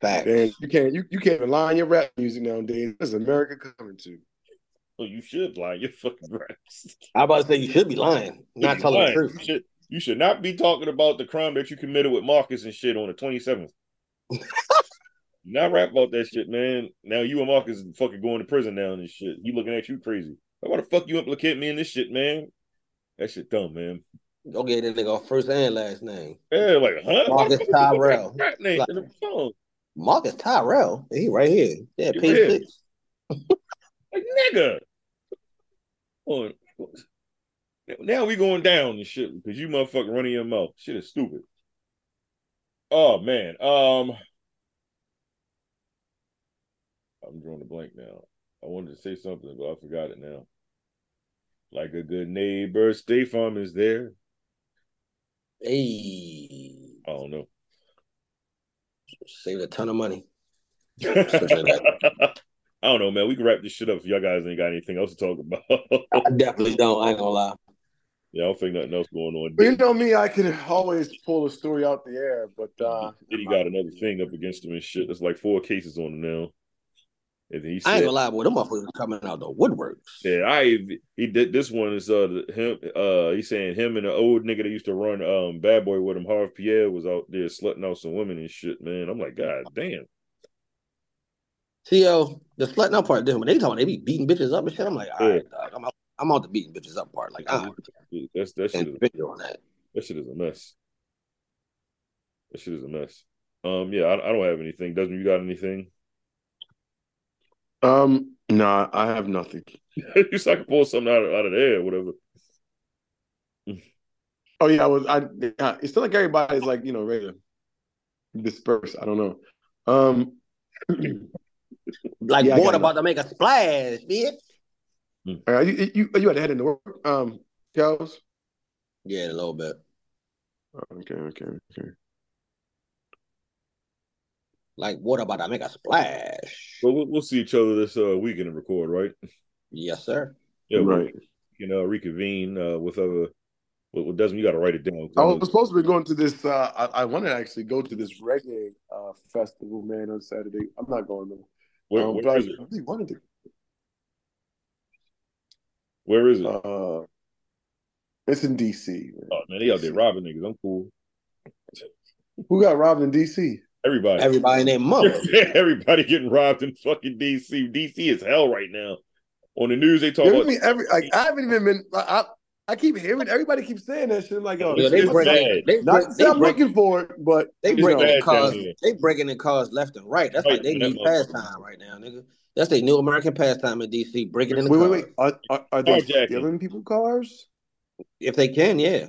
Fact. Man, you can't you, you can't rely on your rap music nowadays. This is America coming to. Well, you should lie. Your fucking raps. I about to say you should be lying, not You telling lying. the You truth. should, you should not be talking about the crime that you committed with Marcus and shit on the 27th. not rap about that shit, man. Now you and Marcus fucking going to prison now and shit. He looking at you crazy. Why the fuck you implicate me in this shit, man? That shit dumb, man. Go get that nigga first and last name. Yeah, like, huh? Marcus Tyrell. Rap name in the phone. Marcus Tyrell. He right here. Yeah, He page six. Like, nigga. On. Now we going down and shit because you motherfucker running your mouth. Shit is stupid. Oh man. Um I'm drawing a blank now. I wanted to say something, but I forgot it now. Like a good neighbor, State Farm is there. Hey, I don't know. Saved a ton of money. I don't know, man. We can wrap this shit up if y'all guys ain't got anything else to talk about. I definitely don't. I ain't gonna lie. yeah, I don't think nothing else going on. But you know me, I can always pull a story out the air, but uh Diddy got another thing up against him and shit. There's like four cases on him now. And he I ain't said, gonna lie, boy. Them motherfuckers coming out the woodwork. "Yeah, I he did this one is uh him uh he's saying him and the old nigga that used to run um Bad Boy with him, Harve Pierre, was out there slutting out some women and shit. Man, I'm like, God damn. See, yo, the slutting up part different. When they talking, they be beating bitches up and shit. I'm like, all right, dog, I'm out. I'm out the beating bitches up part. Like, I'm That's that shit is on that. that shit is a mess. That shit is a mess. Um, yeah, I, I don't have anything. Doesn't you got anything? Um nah, I have nothing. you said I could pull something out of, out of there, whatever. Oh yeah, I was I yeah, it's still like everybody's like, you know, ready to disperse. I don't know. Um Like, Yeah, water about to make a splash, bitch. are you you you had to head into work, um, Charles? Yeah, a little bit. Okay, okay, okay. Like, what about I make a splash. Well, we'll, we'll see each other this uh, weekend and record, right? Yes, sir. Yeah, we right. can uh, reconvene uh, with other. With, with Desmond, you got to write it down. I was supposed to be going to this. Uh, I, I wanted to actually go to this reggae uh, festival, man, on Saturday. I'm not going though. Where, um, where I is it? really wanted to. Where is it? Uh, it's in DC. man. oh man, they out there robbing niggas. I'm cool. Who got robbed in DC? Everybody, Everybody named mother. everybody getting robbed in fucking DC. DC is hell right now. On the news, they talk Yeah, I about mean, every like I haven't even been. I, I I keep hearing everybody keep saying that shit. I'm like, oh, Yeah, they just breaking. bad. They not break. They I'm break. looking for it, but They It's breaking bad in cars. They breaking in cars left and right. That's Right, like they and that new pastime right now, nigga. That's their new American pastime in DC. Breaking in the wait, cars. wait, wait. Are, are, are they Carjacking. stealing people cars? If they can, yeah.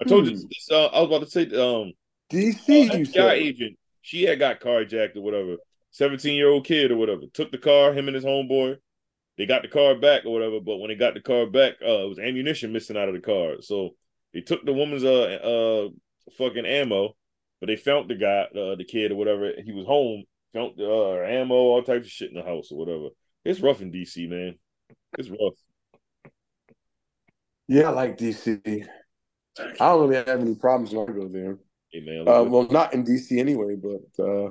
I told you. Hmm. This, uh, I was about to say, um, DC, uh, you FBI said. agent. She had got carjacked or whatever. Seventeen year old kid or whatever took the car. Him and his homeboy. They got the car back or whatever. But when they got the car back, uh, it was ammunition missing out of the car. So they took the woman's uh uh fucking ammo, but they found the guy, uh, the kid or whatever. He was home. Found the uh, ammo, all types of shit in the house or whatever. It's rough in DC, man. It's rough. Yeah, I like DC. I don't really have any problems when I go there. Hey man, Uh, well, not in DC anyway, but uh,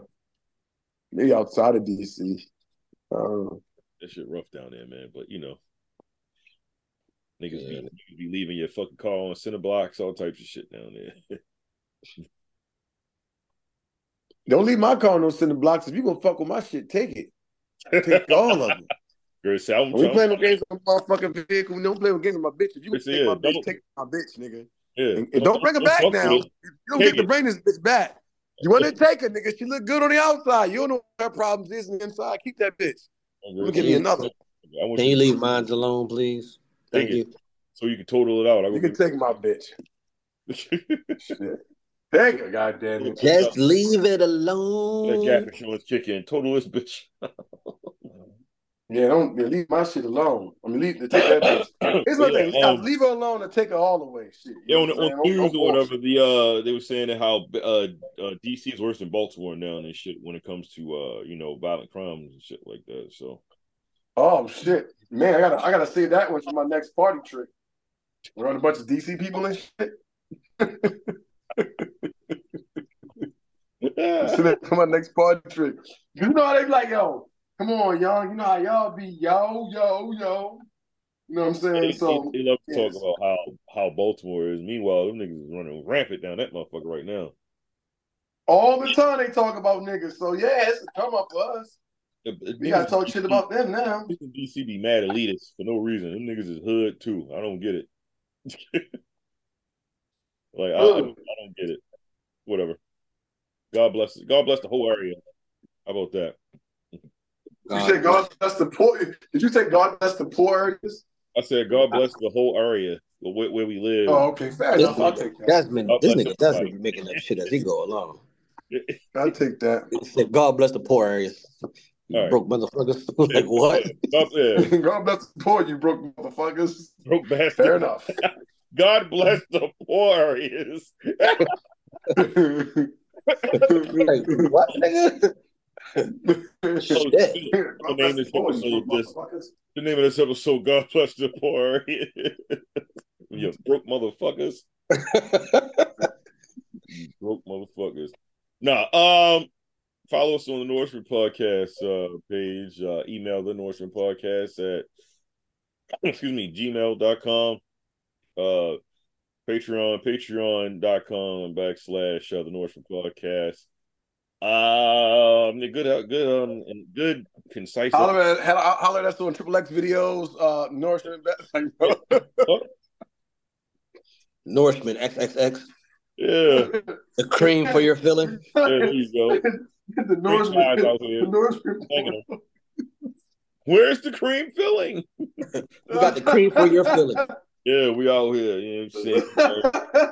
maybe outside of DC. Uh, that shit rough down there, man. But you know, niggas Yeah. be, be leaving your fucking car on center blocks, all types of shit down there. don't leave my car on those cinder blocks. If you gonna fuck with my shit, take it. Take all of it. Girl, say, I'm we playing no games on my fucking vehicle, we don't play with games with my bitch. If you gonna Listen take here, my bitch, take my bitch, nigga. Yeah. And, and don't bring her back now. You don't Take get to it. bring this bitch back. You want to take her, nigga. She look good on the outside. You don't know what her problems is on the inside. Keep that bitch. Let me give you another. I Can you leave mine alone, please? Thank Take you. so you can total it out. I You can take my bitch. Shit. Take her, goddamn it. Just leave it That alone. gap insurance kick in. Total this bitch. Yeah, don't yeah, leave my shit alone. I mean, leave take that my Yeah, thing: um, leave her alone and take her all the way. Shit. Yeah, on, on news or whatever, the uh, they were saying that how uh, uh, DC is worse than Baltimore now and shit when it comes to uh, you know, violent crimes and shit like that. So Oh shit, man! I gotta I gotta save that one for my next party trick. We're on a bunch of DC people and shit. That for my next party trick. You know how they be like, yo, come on, y'all. You know how y'all be, yo, yo, yo. You know what I'm saying? they, So they love to talk about how how Baltimore is. Meanwhile, them niggas is running rampant down that motherfucker right now. all the time they talk about niggas. So yeah, it's a come up for us. We gotta talk shit about them now. DC be mad elitists for no reason. Them niggas is hood too. I don't get it. like I, I, I don't get it. Whatever. God bless. God bless the whole area. How about that? You uh, said God bless the poor. Did you say God bless the poor areas? I said God bless the whole area where, where we live. Oh, okay, fair enough. I'll take that. Desmond, God this nigga Desmond everybody. be making up shit as he go along. I'll take that. He said, God bless the poor areas. You All right. broke motherfuckers. like what? God, yeah, God bless the poor, you broke motherfuckers. broke bastard. Fair enough. God bless the poor areas. Like, what, nigga? The name of this episode broke is- motherfuckers. The name of this episode: God bless the poor you broke motherfuckers. You broke motherfuckers. Nah, um, follow us on the Nourishment Podcast uh, page. Uh, email the Nourishment Podcast at excuse me, gmail.com. Uh Patreon, patreon.com backslash uh, the Nourishment Podcast. Um good good um good concise Holler at, holler holler at us on Triple X videos, uh, Northern Nourishment XXX. Yeah, The cream for your filling. there you go. the Nourishment, guys out here. the Nourishment. Where's the cream filling? You got the cream for your filling. Yeah, we out here. You know what I'm saying?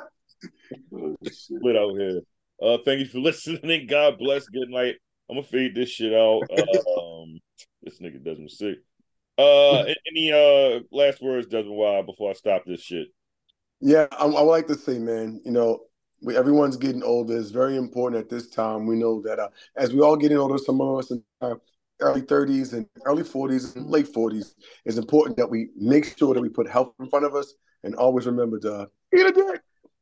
Oh. Split out here. Uh, thank you for listening. God bless. Good night. I'm gonna fade this shit out. Um, this nigga doesn't sick. Uh, any uh last words, Desmond Wild, before I stop this shit? Yeah, I, I would like to say, man, you know, we, everyone's getting older. It's very important at this time. We know that uh, as we all getting older, some of us in our early 30s and early 40s and late 40s, it's important that we make sure that we put health in front of us and always remember to eat a dick.